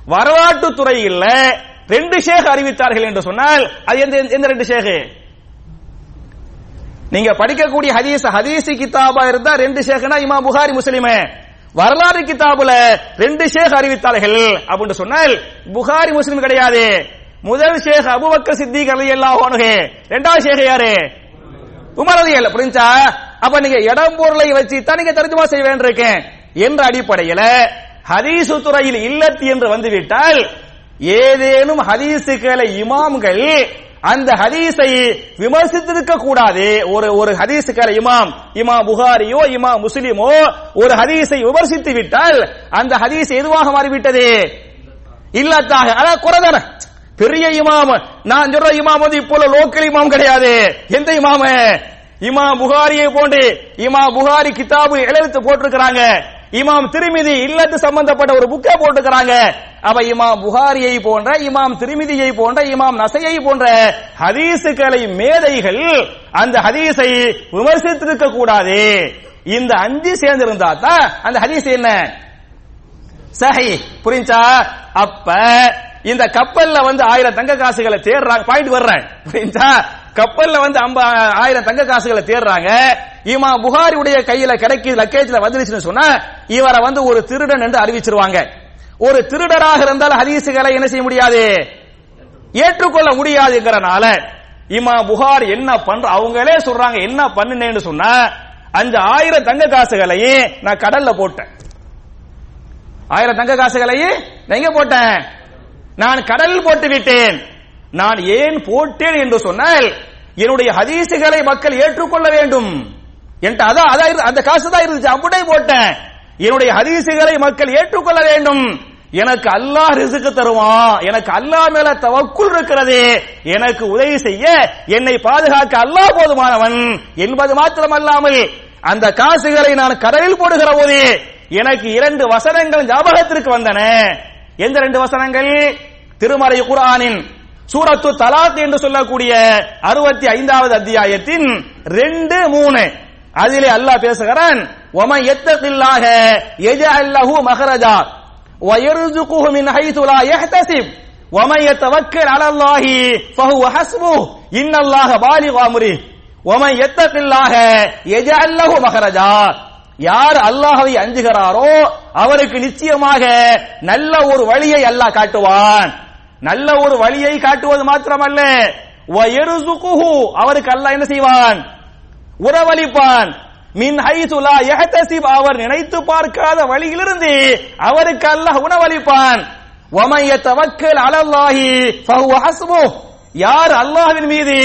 வரலாற்று துறையில் ரெண்டு ஷேக் அறிவித்தார்கள் என்று சொன்னால் அது எந்த எந்த ரெண்டு ஷேக்? நீங்க படிக்கக்கூடிய ஹதீஸ் ஹதீசி கிதாபா இருந்தா ரெண்டு ஷேக்னா இமா புகாரி முஸ்லிமே. வரலாறு கிதாபுல ரெண்டு ஷேக் அறிவித்தார்கள். அப்படின்னு சொன்னால் புகாரி முஸ்லிம் கிடையாது. முதல் ஷேக் அபுபக்கர் சித்திக் அலி அல்லாஹே இரண்டாவது ஷேக் யாரு? உமர் ரலியல்லாஹு. புரிஞ்சா? அப்ப நீங்க இடம் பொருளை வச்சு தான் நீங்க தர்ஜுமா செய்ய வேண்டியிருக்கேன் என்ற அடிப்படையில ஹதீசு துறையில் இல்லத்து என்று வந்துவிட்டால் ஏதேனும் ஹதீசுகளை இமாம்கள் அந்த ஹதீஸை விமர்சித்திருக்க கூடாது. ஒரு ஒரு ஹதீசுக்கார இமாம் இமாம் புகாரியோ இமாம் முஸ்லிமோ ஒரு ஹதீஸை விமர்சித்து விட்டால் அந்த ஹதீஸ் எதுவாக மாறிவிட்டது? இல்லத்தாக. அதான் குறைதான பெரிய இமாம். நான் சொல்ற இமாம் வந்து இப்போ லோக்கல் இமாம் கிடையாது. எந்த இமாம? இமாம் புகாரியை போன்று இமாம் புகாரி கிதாபு எழுத்து போட்டிருக்கிறாங்க. இமாம் திருமிதி இல்லத்து சம்பந்தப்பட்ட ஒரு புக்கை போட்டுக்கிறாங்க அவ இமாம் புகாரியை போன்ற இமாம் திருமிதியை போன்ற இமாம் நசையை போன்ற ஹதீசுகளை மேதைகள் அந்த ஹதீஸை விமர்சித்திருக்க கூடாது. இந்த அஞ்சு சேர்ந்திருந்தா தான் அந்த ஹதீஸ் என்ன? சஹி. புரிஞ்சா? அப்ப இந்த கப்பல்ல வந்து ஆயிரம் தங்க காசுகளை தேடுறாங்க பாயிண்ட் வர்றேன். புரியுதா கப்பல்ல வந்து அம்ப ஆயிரம் தங்க காசுகளை தேடுறாங்க இமா புகாரியுடைய கையில கிடைக்கி லக்கேஜ்ல வந்துருச்சுன்னு சொன்னா இவரை வந்து ஒரு திருடன் என்று அறிவிச்சிருவாங்க. ஒரு திருடராக இருந்தால் ஹதீசுகளை என்ன செய்ய முடியாது? ஏற்றுக்கொள்ள முடியாதுங்கிறனால இமா புகார் என்ன பண்ற அவங்களே சொல்றாங்க என்ன பண்ணுனேன்னு சொன்னா அஞ்சு ஆயிரம் தங்க காசுகளையும் நான் கடல்ல போட்டேன். ஆயிரம் தங்க காசுகளையும் நான் எங்க போட்டேன்? நான் கடலில் போட்டு விட்டேன் நான் ஏன் போட்டேன் என்று சொன்னால் என்னுடைய ஹதீசுகளை மக்கள் ஏற்றுக்கொள்ள வேண்டும். என்கிட்ட அதான் அதான் இரு- அந்த காசு தான் இருந்துச்சு அப்படியே போட்டேன். என்னுடைய ஹதீசுகளை மக்கள் ஏற்றுக்கொள்ள வேண்டும். எனக்கு அல்லாஹ் ரிசுக்கு தருவான் எனக்கு அல்லாஹ் மேல தவக்குள் இருக்கிறது எனக்கு உதவி செய்ய என்னை பாதுகாக்க அல்லாஹ் போதுமானவன் என்பது மாத்திரமல்லாமல் அந்த காசுகளை நான் கடலில் போடுகிற போது எனக்கு இரண்டு வசனங்கள் ஞாபகத்திற்கு வந்தன. எந்த ரெண்டு வசனங்கள்? திருமறை குர்ஆனின் சூரத்து தலாக் என்று சொல்லக்கூடிய அறுபத்தி ஐந்தாவது அத்தியாயத்தின் ரெண்டு மூணு அதிலே அல்லாஹ் பேசுகிறான் ஒமன் எத்தகில்லாக எஜஅல் லஹு மஹரஜா ويرزقه من حيث لا يحتسب ومن يتوكل على الله فهو حسبه إن الله بالغ أمره ومن يتق الله يجعل له مخرجا யார் அல்லாஹ்வை அஞ்சுகிறாரோ அவருக்கு நிச்சயமாக நல்ல ஒரு வழியை அல்லாஹ் காட்டுவான் நல்ல ஒரு வழியை காட்டுவது மாத்திரமல்ல. அவருக்கு அல்லாஹ் என்ன செய்வான்? உறவளிப்பான். மின் ஹைசுலா அவர் நினைத்து பார்க்காத வழியிலிருந்து அவருக்கு அல்லாஹ் உணவளிப்பான். வமைய தவக்கல் அலல்லாஹி ஃபஹுவ யார் அல்லாஹ்வின் மீது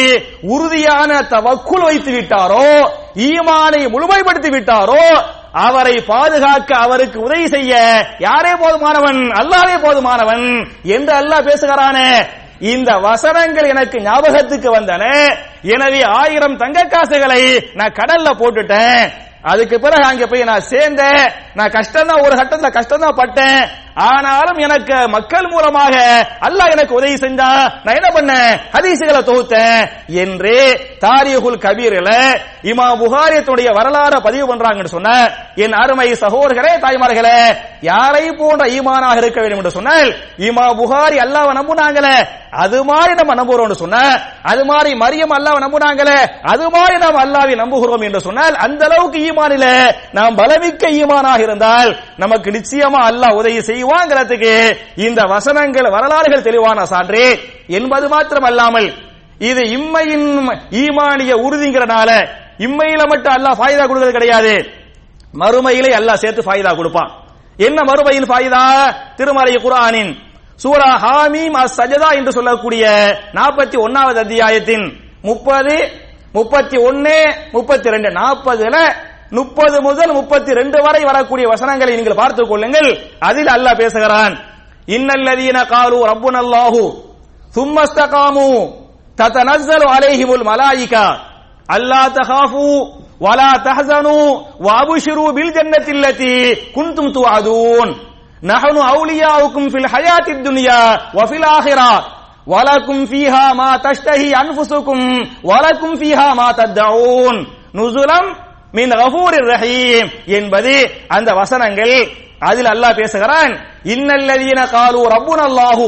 உறுதியான தவக்குல் வைத்து விட்டாரோ ஈமானை முழுமைப்படுத்தி விட்டாரோ அவரை பாதுகாக்க அவருக்கு உதவி செய்ய யாரே போதுமானவன்? அல்லாவே போதுமானவன் என்று அல்லாஹ் பேசுகிறானே. இந்த வசனங்கள் எனக்கு ஞாபகத்துக்கு வந்தன. எனவே ஆயிரம் தங்க காசுகளை நான் கடல்ல போட்டுட்டேன். அதுக்கு பிறகு அங்க போய் நான் சேர்ந்தேன். நான் கஷ்டம் தான் ஒரு கட்டத்துல கஷ்டம் தான் பட்டேன். ஆனாலும் எனக்கு மக்கள் மூலமாக அல்லாஹ் எனக்கு உதவி செஞ்சா நான் என்ன பண்ணேன்? ஹதீசுகளை தொகுத்தேன். என்று தாரியகுல் கபீரில இமா புகாரியத்துடைய வரலாறு பதிவு பண்றாங்கன்னு சொன்ன என் அருமை சகோதரர்களே தாய்மார்களே யாரை போன்ற ஈமானாக இருக்க வேண்டும் என்று சொன்னால் இமா புகாரி அல்லாஹ்வை நம்புனாங்களே அது மாதிரி நம்ம நம்புறோம்னு சொன்ன அது மாதிரி மரியம் அல்லாஹ்வை நம்புனாங்களே அது மாதிரி நாம் அல்லாவை நம்புகிறோம் என்று சொன்னால் அந்த அளவுக்கு ஈமானில நாம் பலமிக்க ஈமானாக இருந்தால் நமக்கு நிச்சயமா அல்லாஹ் உதவி செய்வாங்கிறதுக்கு இந்த வசனங்கள் வரலாறுகள் தெளிவான சான்று. என்பது மாத்திரம் அல்லாமல் இது இம்மையின் ஈமானிய உறுதிங்கிறனால இம்மையில மட்டும் அல்லாஹ் ஃபாயிதா கொடுக்கிறது கிடையாது. மறுமையிலே அல்லாஹ் சேர்த்து ஃபாயிதா கொடுப்பான். என்ன மறுமையின் ஃபாயிதா? திருமறை குரானின் சூரா ஹாமீம் அஸ் சஜதா என்று சொல்லக்கூடிய நாற்பத்தி ஒன்னாவது அத்தியாயத்தின் முப்பது முப்பத்தி ஒன்னு முப்பத்தி ரெண்டு நாற்பதுல முப்பது முதல் முப்பத்தி ரெண்டு வரை வரக்கூடிய வசனங்களை நீங்கள் பார்த்துக் கொள்ளுங்கள். அதில் அல்லாஹ் பேசுகிறான். இன்னல்லதீன காலு ரப்புன் அல்லாஹு சும்மஸ்தகாமு தத்தனஸ்ஸலு அலைஹிமுல் மலாயிகா. அல்லா தஹாஃபு வலா தஹசனு வஅபுஷிரு பில் ஜன்னத்தில்லதி குன்தும் துவாதூன் நஹனு அவுலியாவுக்கும் ஃபில் ஹயாத்தித் துனியா வஃபில் ஆஹிரா. வலக்கும் ஃபீஹா மா தஷ்டஹி அன்புசுக்கும் வலக்கும் ஃபீஹா மா தத்தூன் நுசுலம் மின் கஃபூரிர் ரஹீம் என்பது அந்த வசனங்கள் அதில் அல்லாஹ் பேசுகிறான். இன்னல்லதீன காலு ரப்புன் அல்லாஹு.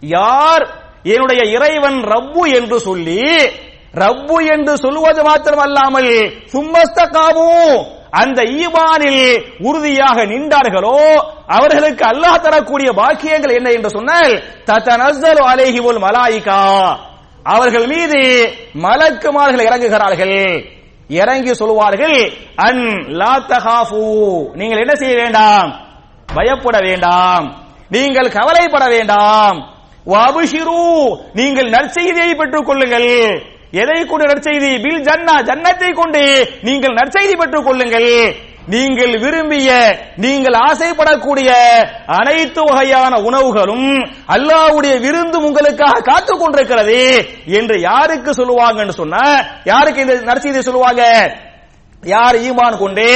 யார் என்னுடைய இறைவன் ரப்பு என்று சொல்லி ரப்பு என்று சொல்லுவது மாத்திரமல்லாமல் சும்மஸ்தகாமு அந்த ஈமானில் உறுதியாக நின்றார்களோ அவர்களுக்கு அல்லாஹ் தரக்கூடிய பாக்கியங்கள் என்ன என்று சொன்னால் தத்தனஸ்ஸலு அலைஹிமுல் மலாயிகா. அவர்கள் மீது மலக்குமார்கள் இறங்குகிறார்கள். இறங்கி சொல்வார்கள் அன் லா தகாஃபு. நீங்கள் என்ன செய்ய வேண்டாம்? பயப்பட வேண்டாம். நீங்கள் கவலைப்பட வேண்டாம். வபுஷிரு. நீங்கள் நற்செய்தியை பெற்றுக் கொள்ளுங்கள். எதை கொண்டு நற்செய்தி? பில் ஜன்னா ஜன்னத்தை கொண்டு நீங்கள் நற்செய்தி பெற்றுக் கொள்ளுங்கள். நீங்கள் விரும்பிய நீங்கள் ஆசைப்படக்கூடிய அனைத்து வகையான உணவுகளும் அல்லாஹ்வுடைய விருந்து உங்களுக்காக காத்துக் கொண்டிருக்கிறது என்று யாருக்கு சொல்லுவாங்கன்னு சொன்னா யாருக்கு இந்த நற்செய்தியை சொல்லுவாங்க? யார் ஈமான் கொண்டு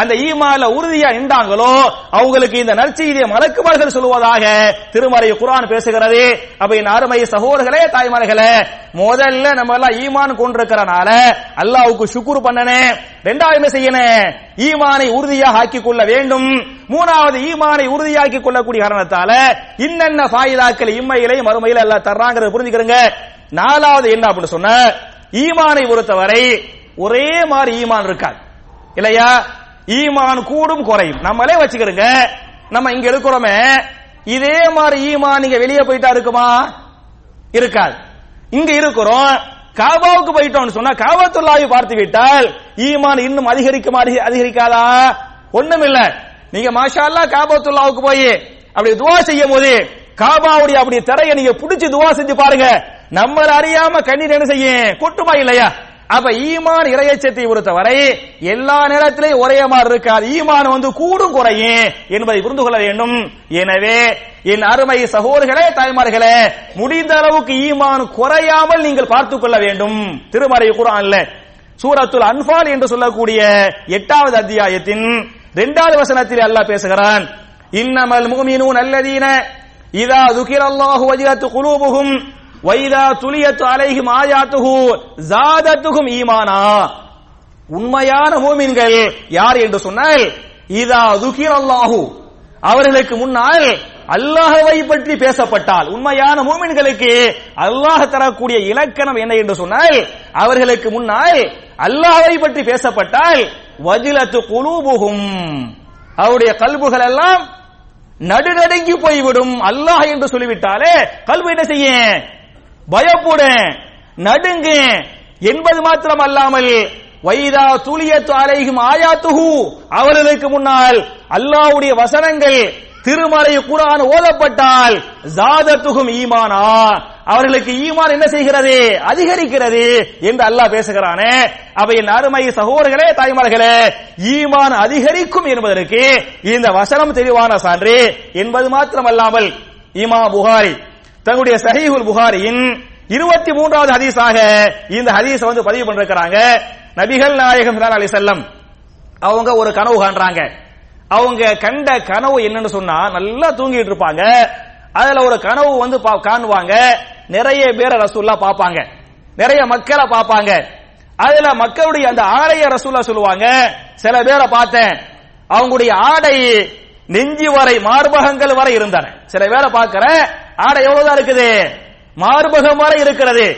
அந்த ஈமால உறுதியா நின்றாங்களோ அவங்களுக்கு இந்த நற்செய்தியை மலக்குமார்கள் சொல்லுவதாக திருமறை குரான் பேசுகிறது. அப்ப என் அருமை சகோதரர்களே தாய்மார்களே முதல்ல நம்ம எல்லாம் ஈமான் கொண்டிருக்கிறனால அல்லாவுக்கு சுக்குர் பண்ணனே ரெண்டாவது செய்யணும் ஈமானை உறுதியாக ஆக்கிக் கொள்ள வேண்டும். மூணாவது ஈமானை உறுதியாக்கி கொள்ளக்கூடிய காரணத்தால இன்னென்ன ஃபாயிதாக்கள் இம்மையிலே மறுமையில எல்லாம் தர்றாங்கிறத புரிஞ்சுக்கிறங்க. நாலாவது என்ன அப்படின்னு சொன்ன ஈமானை பொறுத்தவரை ஒரே மாதிரி ஈமான் இருக்காது. இல்லையா? ஈமான் கூடும் குறையும். நம்மளே வச்சுக்கிறோங்க நம்ம இங்க இருக்கிறோமே. இதே மாதிரி ஈமான் நீங்க வெளியே போயிட்டா இருக்குமா? இருக்காது. இங்க இருக்கிறோம். காபாவுக்கு போயிட்டோம்னு சொன்னா காபாத்துல்லாவை பார்த்து விட்டால் ஈமான் இன்னும் அதிகரிக்குமா அதிகரிக்காதா? ஒண்ணும் இல்ல நீங்க மாஷா அல்லாஹ் காபாத்துல்லாவுக்கு போய் அப்படி துவா செய்யும் போது காபாவுடைய அப்படி திரையை நீங்க புடிச்சு துவா செஞ்சு பாருங்க. நம்மள அறியாம கண்ணீர் என்ன செய்யும்? கொட்டுமா இல்லையா? அப்ப ஈமான் இறையச்சத்தை பொறுத்தவரை எல்லா நேரத்திலையும் ஒரே மாதிரி இருக்காது. ஈமான் வந்து கூடும் குறையும் என்பதை புரிந்து கொள்ள வேண்டும். எனவே என் அருமை சகோதரர்களே தாய்மார்களே முடிந்த அளவுக்கு ஈமான் குறையாமல் நீங்கள் பார்த்துக் கொள்ள வேண்டும். திருமறை குரான்ல சூரத்துல் அன்பால் என்று சொல்லக்கூடிய எட்டாவது அத்தியாயத்தின் இரண்டாவது வசனத்தில் அல்லாஹ் பேசுகிறான். இன்னமல் முஃமினூன் அல்லதீன இதா துகிரல்லாஹு வஜிரத்து குலூபுகும் வைதா துலியத்து அலைஹிம் ஆயாத்துஹு ஜாதத்துகும் ஈமானா உண்மையான மூமின்கள் யார் என்று சொன்னால் இதா துகிரல்லாஹு அவர்களுக்கு முன்னால் அல்லாஹவை பற்றி பேசப்பட்டால் உண்மையான மூமின்களுக்கு அல்லாஹ் தரக்கூடிய இலக்கணம் என்ன என்று சொன்னால் அவர்களுக்கு முன்னால் அல்லாஹவை பற்றி பேசப்பட்டால் வஜிலத்து குலூபுகும் அவருடைய கல்புகள் எல்லாம் நடுநடுங்கி போய்விடும். அல்லாஹ் என்று சொல்லிவிட்டாலே கல்வி என்ன செய்ய பயப்படும் நடுங்க என்பது மாத்திரம் அல்லாமல் வைதா துளியத்து அலைகும் ஆயாத்துஹு. அவர்களுக்கு முன்னால் அல்லாவுடைய வசனங்கள் திருமறை குரான் ஓதப்பட்டால் ஜாதத்துகும் ஈமானா. அவர்களுக்கு ஈமான் என்ன செய்கிறது? அதிகரிக்கிறது என்று அல்லாஹ் பேசுகிறானே. அவையின் அருமை சகோதரர்களே தாய்மார்களே ஈமான் அதிகரிக்கும் என்பதற்கு இந்த வசனம் தெளிவான சான்று. என்பது மாத்திரம் அல்லாமல் இமா புகாரி தங்களுடைய சஹீஹுல் புகாரியின் இருபத்தி மூன்றாவது ஹதீஸாக இந்த ஹதீஸை வந்து பதிவு பண்ணிருக்கிறாங்க. நபிகள் நாயகம் அலி செல்லம் அவங்க ஒரு கனவு காண்றாங்க. அவங்க கண்ட கனவு என்னன்னு சொன்னா நல்லா தூங்கிட்டு இருப்பாங்க. அதுல ஒரு கனவு வந்து பா- காணுவாங்க. நிறைய பேரை ரசூல்லா பார்ப்பாங்க. நிறைய மக்களை பார்ப்பாங்க. அதுல மக்களுடைய அந்த ஆடைய ரசூல்லா சொல்லுவாங்க. சில பேரை பார்த்தேன். அவங்களுடைய ஆடை நெஞ்சி வரை மார்பகங்கள் வரை இருந்தன. சில பேரை பார்க்கிறேன். ஆடை எவ்வளவுதான் இருக்குது? மார்பகம் வரை இருக்கிறது.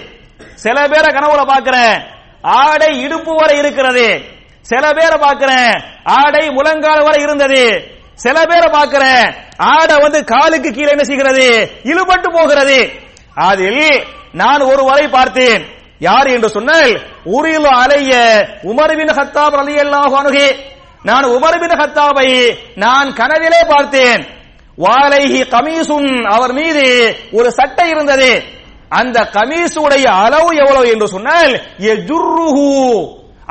சில பேரை கனவுல பாக்குறேன் ஆடை இடுப்பு வரை இருக்கிறது. சில பேரை பாக்குறேன் ஆடை முழங்கால் வரை இருந்தது. சில பேரை பாக்குறேன் ஆடை வந்து காலுக்கு கீழே என்ன செய்கிறது? இழுபட்டு போகிறது. அதில் நான் ஒரு வரை பார்த்தேன். யார் என்று சொன்னால் உரில் அலைய உமர்வின் ஹத்தாப் ரலியல்லாஹு அன்ஹு. நான் உமர்வின் ஹத்தாபை நான் கனவிலே பார்த்தேன். வாலைஹி கமீசுன் அவர் மீது ஒரு சட்டை இருந்தது. அந்த கமீசுடைய அளவு எவ்வளவு என்று சொன்னால் எஜுர்ருஹு.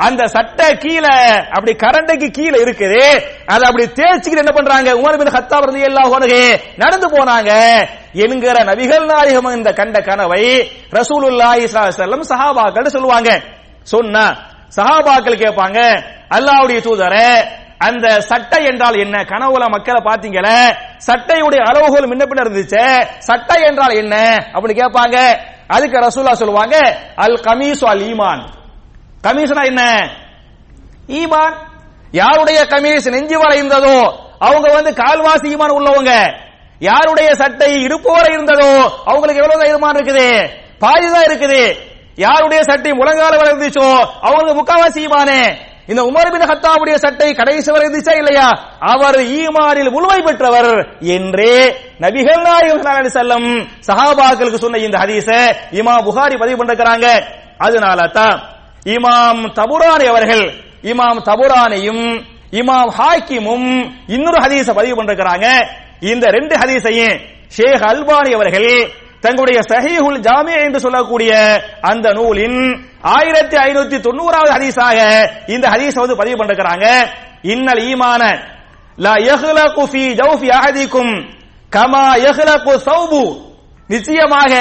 அந்த சட்டை கீழே அப்படி கரண்டைக்கு கீழே இருக்குது. அதை அப்படி தேய்ச்சிக்கிட்டு என்ன பண்றாங்க? உமர் பின் ஹத்தாப் ரலியல்லாஹு அன்ஹு நடந்து போனாங்க. என்கிற நபிகள் நாயகம் இந்த கண்ட கனவை ரசூலுல்லாஹி ஸல்லல்லாஹு அலைஹி வஸல்லம் சஹாபாக்கள் சொல்லுவாங்க. சொன்னா சஹாபாக்கள் கேட்பாங்க அல்லாஹ்வுடைய தூதரே அந்த சட்டை என்றால் என்ன? கனவுல மக்களை பாத்தீங்களே சட்டையுடைய அளவுகோல் முன்ன பின்ன இருந்துச்சு. சட்டை என்றால் என்ன? அப்படின்னு கேட்பாங்க. அதுக்கு ரசூலா சொல்லுவாங்க அல் கமீஸ் அல் ஈமான் கமீஸ்னா என்ன? ஈமான். யாருடைய கமீஸ் நெஞ்சு வரை இருந்ததோ அவங்க வந்து கால்வாசி ஈமான் உள்ளவங்க. யாருடைய சட்டை இடுப்பு வரை இருந்ததோ அவங்களுக்கு எவ்வளவு ஈமான் இருக்குது? பாதிதான் இருக்குது. யாருடைய சட்டை முழங்கால வரை இருந்துச்சோ அவங்களுக்கு முக்காவாசி ஈமானே. இந்த உமர் பின் ஹத்தாவுடைய சட்டை கடைசி வரை இருந்துச்சா இல்லையா? அவர் ஈமானில் முழுமை பெற்றவர் என்றே நபிகள் நாயகம் செல்லும் சஹாபாக்களுக்கு சொன்ன இந்த ஹதீஸ இமாம் புகாரி பதிவு பண்ணிருக்கிறாங்க. அதனால தான் இமாம் தபுரானி அவர்கள் இமாம் தபுரானியும் இமாம் ஹாக்கிமும் இன்னொரு ஹதீஸ பதிவு பண்ணிருக்கிறாங்க. இந்த ரெண்டு ஹதீஸையும் ஷேக் அல்பானி அவர்கள் தங்களுடைய சஹீஹுல் ஜாமி என்று சொல்லக்கூடிய அந்த நூலின் ஆயிரத்தி ஐநூத்தி தொண்ணூறாவது ஹதீஸாக இந்த ஹதீஸ் வந்து பதிவு பண்ணிருக்கிறாங்க. இன்னல் ஈமான லா யஹ்லகு ஃபீ ஜௌஃபி அஹதிக்கும் கமா யஹ்லகு சௌபு. நிச்சயமாக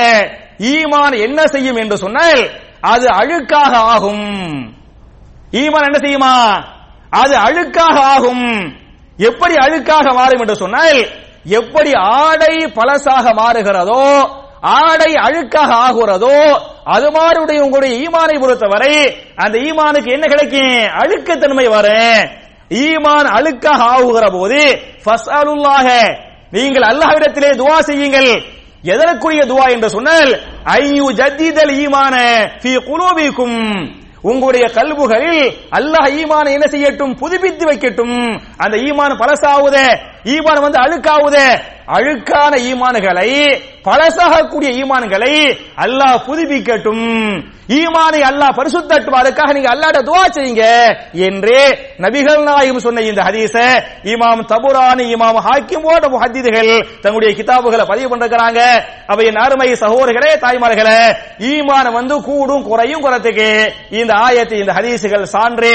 ஈமான் என்ன செய்யும் என்று சொன்னால் அது அழுக்காக ஆகும். ஈமான் என்ன செய்யுமா? அது அழுக்காக ஆகும். எப்படி அழுக்காக மாறும் என்று சொன்னால் எப்படி ஆடை பழசாக மாறுகிறதோ ஆடை அழுக்காக ஆகுறதோ அது மாதிரி உங்களுடைய ஈமானை பொறுத்தவரை அந்த ஈமானுக்கு என்ன கிடைக்கும்? அழுக்கத்தன்மை வரும் ஈமான் அழுக்காக ஆகுகிற போது ஃபஸ்அலுல்லாஹ நீங்கள் அல்லாஹ்விடத்திலே துவா செய்யுங்கள். எதற்குரிய துவா என்று சொன்னால் ஐயு ஜத்திதல் ஈமான ஃபீ குலூபிக்கும். உங்களுடைய கல்புகளில் அல்லாஹ் ஈமான என்ன செய்யட்டும்? புதுப்பித்து வைக்கட்டும். அந்த ஈமான் பழசாவுத ஈமான் வந்து அழுக்காவுத அழுக்கான ஈமான்களை பழசாகக்கூடிய ஈமான்களை அல்லாஹ் புதுப்பிக்கட்டும். ஈமானை அல்லாஹ் பரிசுத்தட்டும் அதுக்காக நீங்க அல்லாட துவா செய்யுங்க என்று நபிகள் நாயகம் சொன்ன இந்த ஹதீஸ இமாம் தபுரானி இமாம் ஹாக்கிம் போன்ற முஹத்திதுகள் தங்களுடைய கிதாபுகளை பதிவு பண்றாங்க அவையின் அருமை சகோதரர்களே தாய்மார்களே ஈமான் வந்து கூடும் குறையும் குறத்துக்கு இந்த ஆயத்து இந்த ஹதீஸுகள் சான்று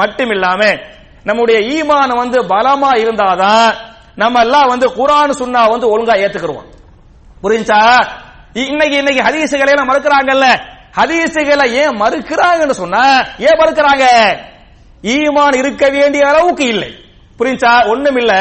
மட்டுமில்லாம நம்முடைய ஈமான் வந்து பலமா இருந்தாதான் நம்ம எல்லாம் வந்து குரான் சுன்னா வந்து ஒழுங்கா ஏத்துக்கிறோம் புரிஞ்சா இன்னைக்கு இன்னைக்கு ஹதீசுகளை எல்லாம் மறுக்கிறாங்கல்ல. ஹதீசுகளை ஏன் மறுக்கிறாங்கன்னு சொன்னா ஏன் மறுக்கிறாங்க? ஈமான் இருக்க வேண்டிய அளவுக்கு இல்லை. புரிஞ்சா ஒண்ணும் இல்ல.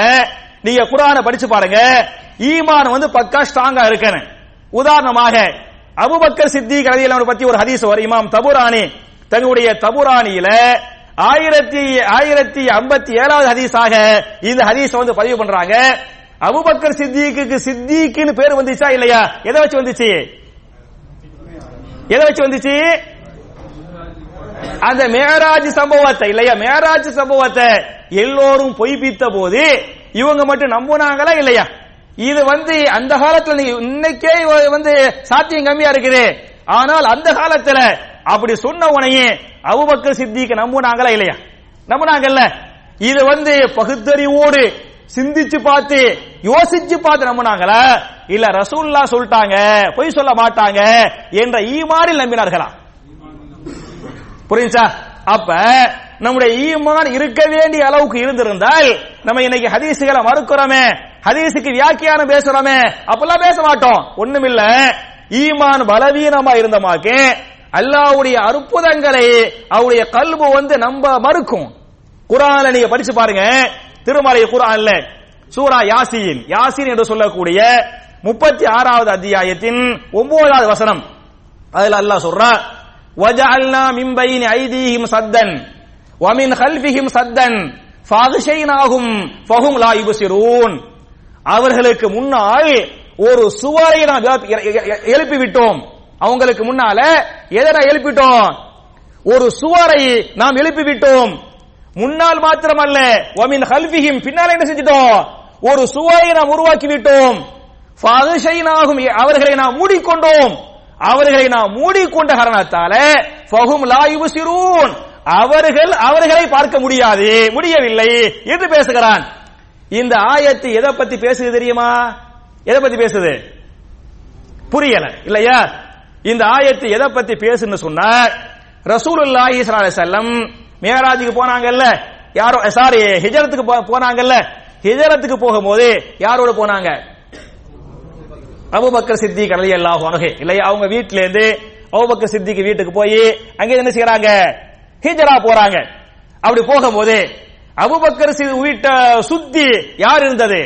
நீங்க குரானை படிச்சு பாருங்க. ஈமான் வந்து பக்கா ஸ்ட்ராங்கா இருக்கணும். உதாரணமாக அபுபக்கர் சித்தி கதையில பத்தி ஒரு ஹதீஸ் வரும். இமாம் தபுரானி தங்களுடைய தபுராணியில ஆயிரத்தி ஆயிரத்தி ஐம்பத்தி ஏழாவது ஹதீஸாக இந்த ஹதீஸ் வந்து பதிவு பண்றாங்க. அபுபக்கர் சித்திக்கு சித்திக்குன்னு பேர் வந்துச்சா இல்லையா? எதை வச்சு வந்துச்சு? எதை வச்சு வந்துச்சு? அந்த மேராஜ் சம்பவத்தை இல்லையா? மேராஜ் சம்பவத்தை எல்லோரும் பொய்ப்பித்த போது இவங்க மட்டும் நம்புனாங்களா இல்லையா? இது வந்து அந்த காலத்துல இன்னைக்கே வந்து சாத்தியம் கம்மியா இருக்குது. ஆனால் அந்த காலத்துல அப்படி சொன்ன உனையே அவுபக்க சித்திக்கு நம்புனாங்களா இல்லையா? நம்புனாங்கல்ல. இது வந்து பகுத்தறிவோடு சிந்திச்சு பார்த்து யோசிச்சு பார்த்து நம்பினாங்களா? இல்ல ரசூல்லா சொல்லிட்டாங்க பொய் சொல்ல மாட்டாங்க என்ற ஈமானில் நம்பினார்களா? புரியுச்சா அப்ப நம்முடைய ஈமான் இருக்க வேண்டிய அளவுக்கு இருந்திருந்தால் நம்ம இன்னைக்கு ஹதீசுகளை மறுக்கிறோமே ஹதீஸுக்கு வியாக்கியானம் பேசுறோமே அப்பெல்லாம் பேச மாட்டோம். ஒண்ணுமில்ல. ஈமான் பலவீனமா இருந்தமாக்கு அல்லாவுடைய அற்புதங்களை அவருடைய கல்பு வந்து நம்ப மறுக்கும் குரான்ல நீங்க படிச்சு பாருங்க திருமலை குரான்ல சூரா யாசின் யாசின் என்று சொல்லக்கூடிய முப்பத்தி ஆறாவது அத்தியாயத்தின் ஒன்பதாவது வசனம் அதுல அல்லாஹ் சொல்றா وجعلنا من بين ايديهم سدا ومن خلفهم سدا فاغشيناهم فهم لا يبصرون அவர்களுக்கு முன்னால் ஒரு சுவரை நாம் எழுப்பி விட்டோம் அவங்களுக்கு முன்னால எதனை எழுப்பிட்டோம்? ஒரு சுவரை நாம் எழுப்பி விட்டோம் முன்னால் மாத்திரமல்ல ஒமின் ஹல்பிஹிம் பின்னால் என்ன செஞ்சிட்டோம்? ஒரு சுவரை நாம் உருவாக்கி விட்டோம் ஃபஹஷைனாகும் அவர்களை நாம் மூடிக்கொண்டோம். அவர்களை நாம் மூடிக்கொண்ட காரணத்தால ஃபஹும் லா யுபசிரூன் அவர்கள் அவர்களை பார்க்க முடியாது முடியவில்லை என்று பேசுகிறான். இந்த ஆயத்து எதை பத்தி பேசுது தெரியுமா? எதை பத்தி பேசுது? புரியல இல்லையா? இந்த ஆயத்து எதை பத்தி பேசுன்னு சொன்னா ரசூலுல்லாஹி ஸல்லல்லாஹு செல்லம் மேராஜுக்கு போனாங்கல்ல யாரோ சாரி ஹிஜரத்துக்கு போனாங்கல்ல ஹிஜரத்துக்கு போகும்போது யாரோட போனாங்க? அபுபக்கர் சித்திக் அலி அல்லாஹ் அன்ஹு. இல்லையா அவங்க வீட்ல இருந்து அபுபக்கர் சித்திக்கு வீட்டுக்கு போய் அங்க என்ன செய்யறாங்க ஹிஜரா போறாங்க. அப்படி போகும்போது அபுபக்கர் வீட்டை சுத்தி யார் இருந்தது?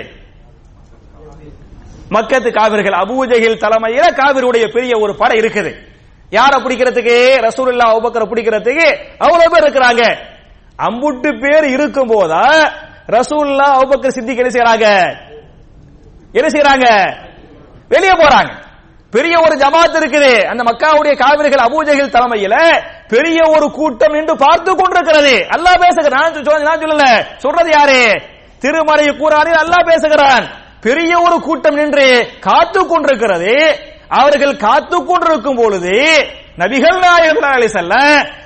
மக்கத்து காவிர்கள் அபூஜகில் தலைமையில காவிருடைய பெரிய ஒரு படை இருக்குது. யார பிடிக்கிறதுக்கு? ரசூல்லா அபுபக்கரை பிடிக்கிறதுக்கு? அவ்வளவு பேர் இருக்கிறாங்க. அம்புட்டு பேர் இருக்கும் போதா ரசூல்லா அபுபக்கர் சித்திக் என்ன செய்யறாங்க? என்ன செய்யறாங்க? வெளியே போறாங்க. பெரிய ஒரு ஜமாத் இருக்குது. அந்த மக்காவுடைய காவிரிகள் அபூஜைகள் தலைமையில பெரிய ஒரு கூட்டம் என்று பார்த்து கொண்டிருக்கிறது. அல்லாஹ் பேசுகிறான். நான் சொல்லல. சொல்றது யாரு? திருமறை கூறானில் அல்லாஹ் பேசுகிறான். பெரிய ஒரு கூட்டம் நின்று காத்து கொண்டிருக்கிறது. அவர்கள் காத்து கொண்டிருக்கும் பொழுது நபிகள் நாயகம் செல்ல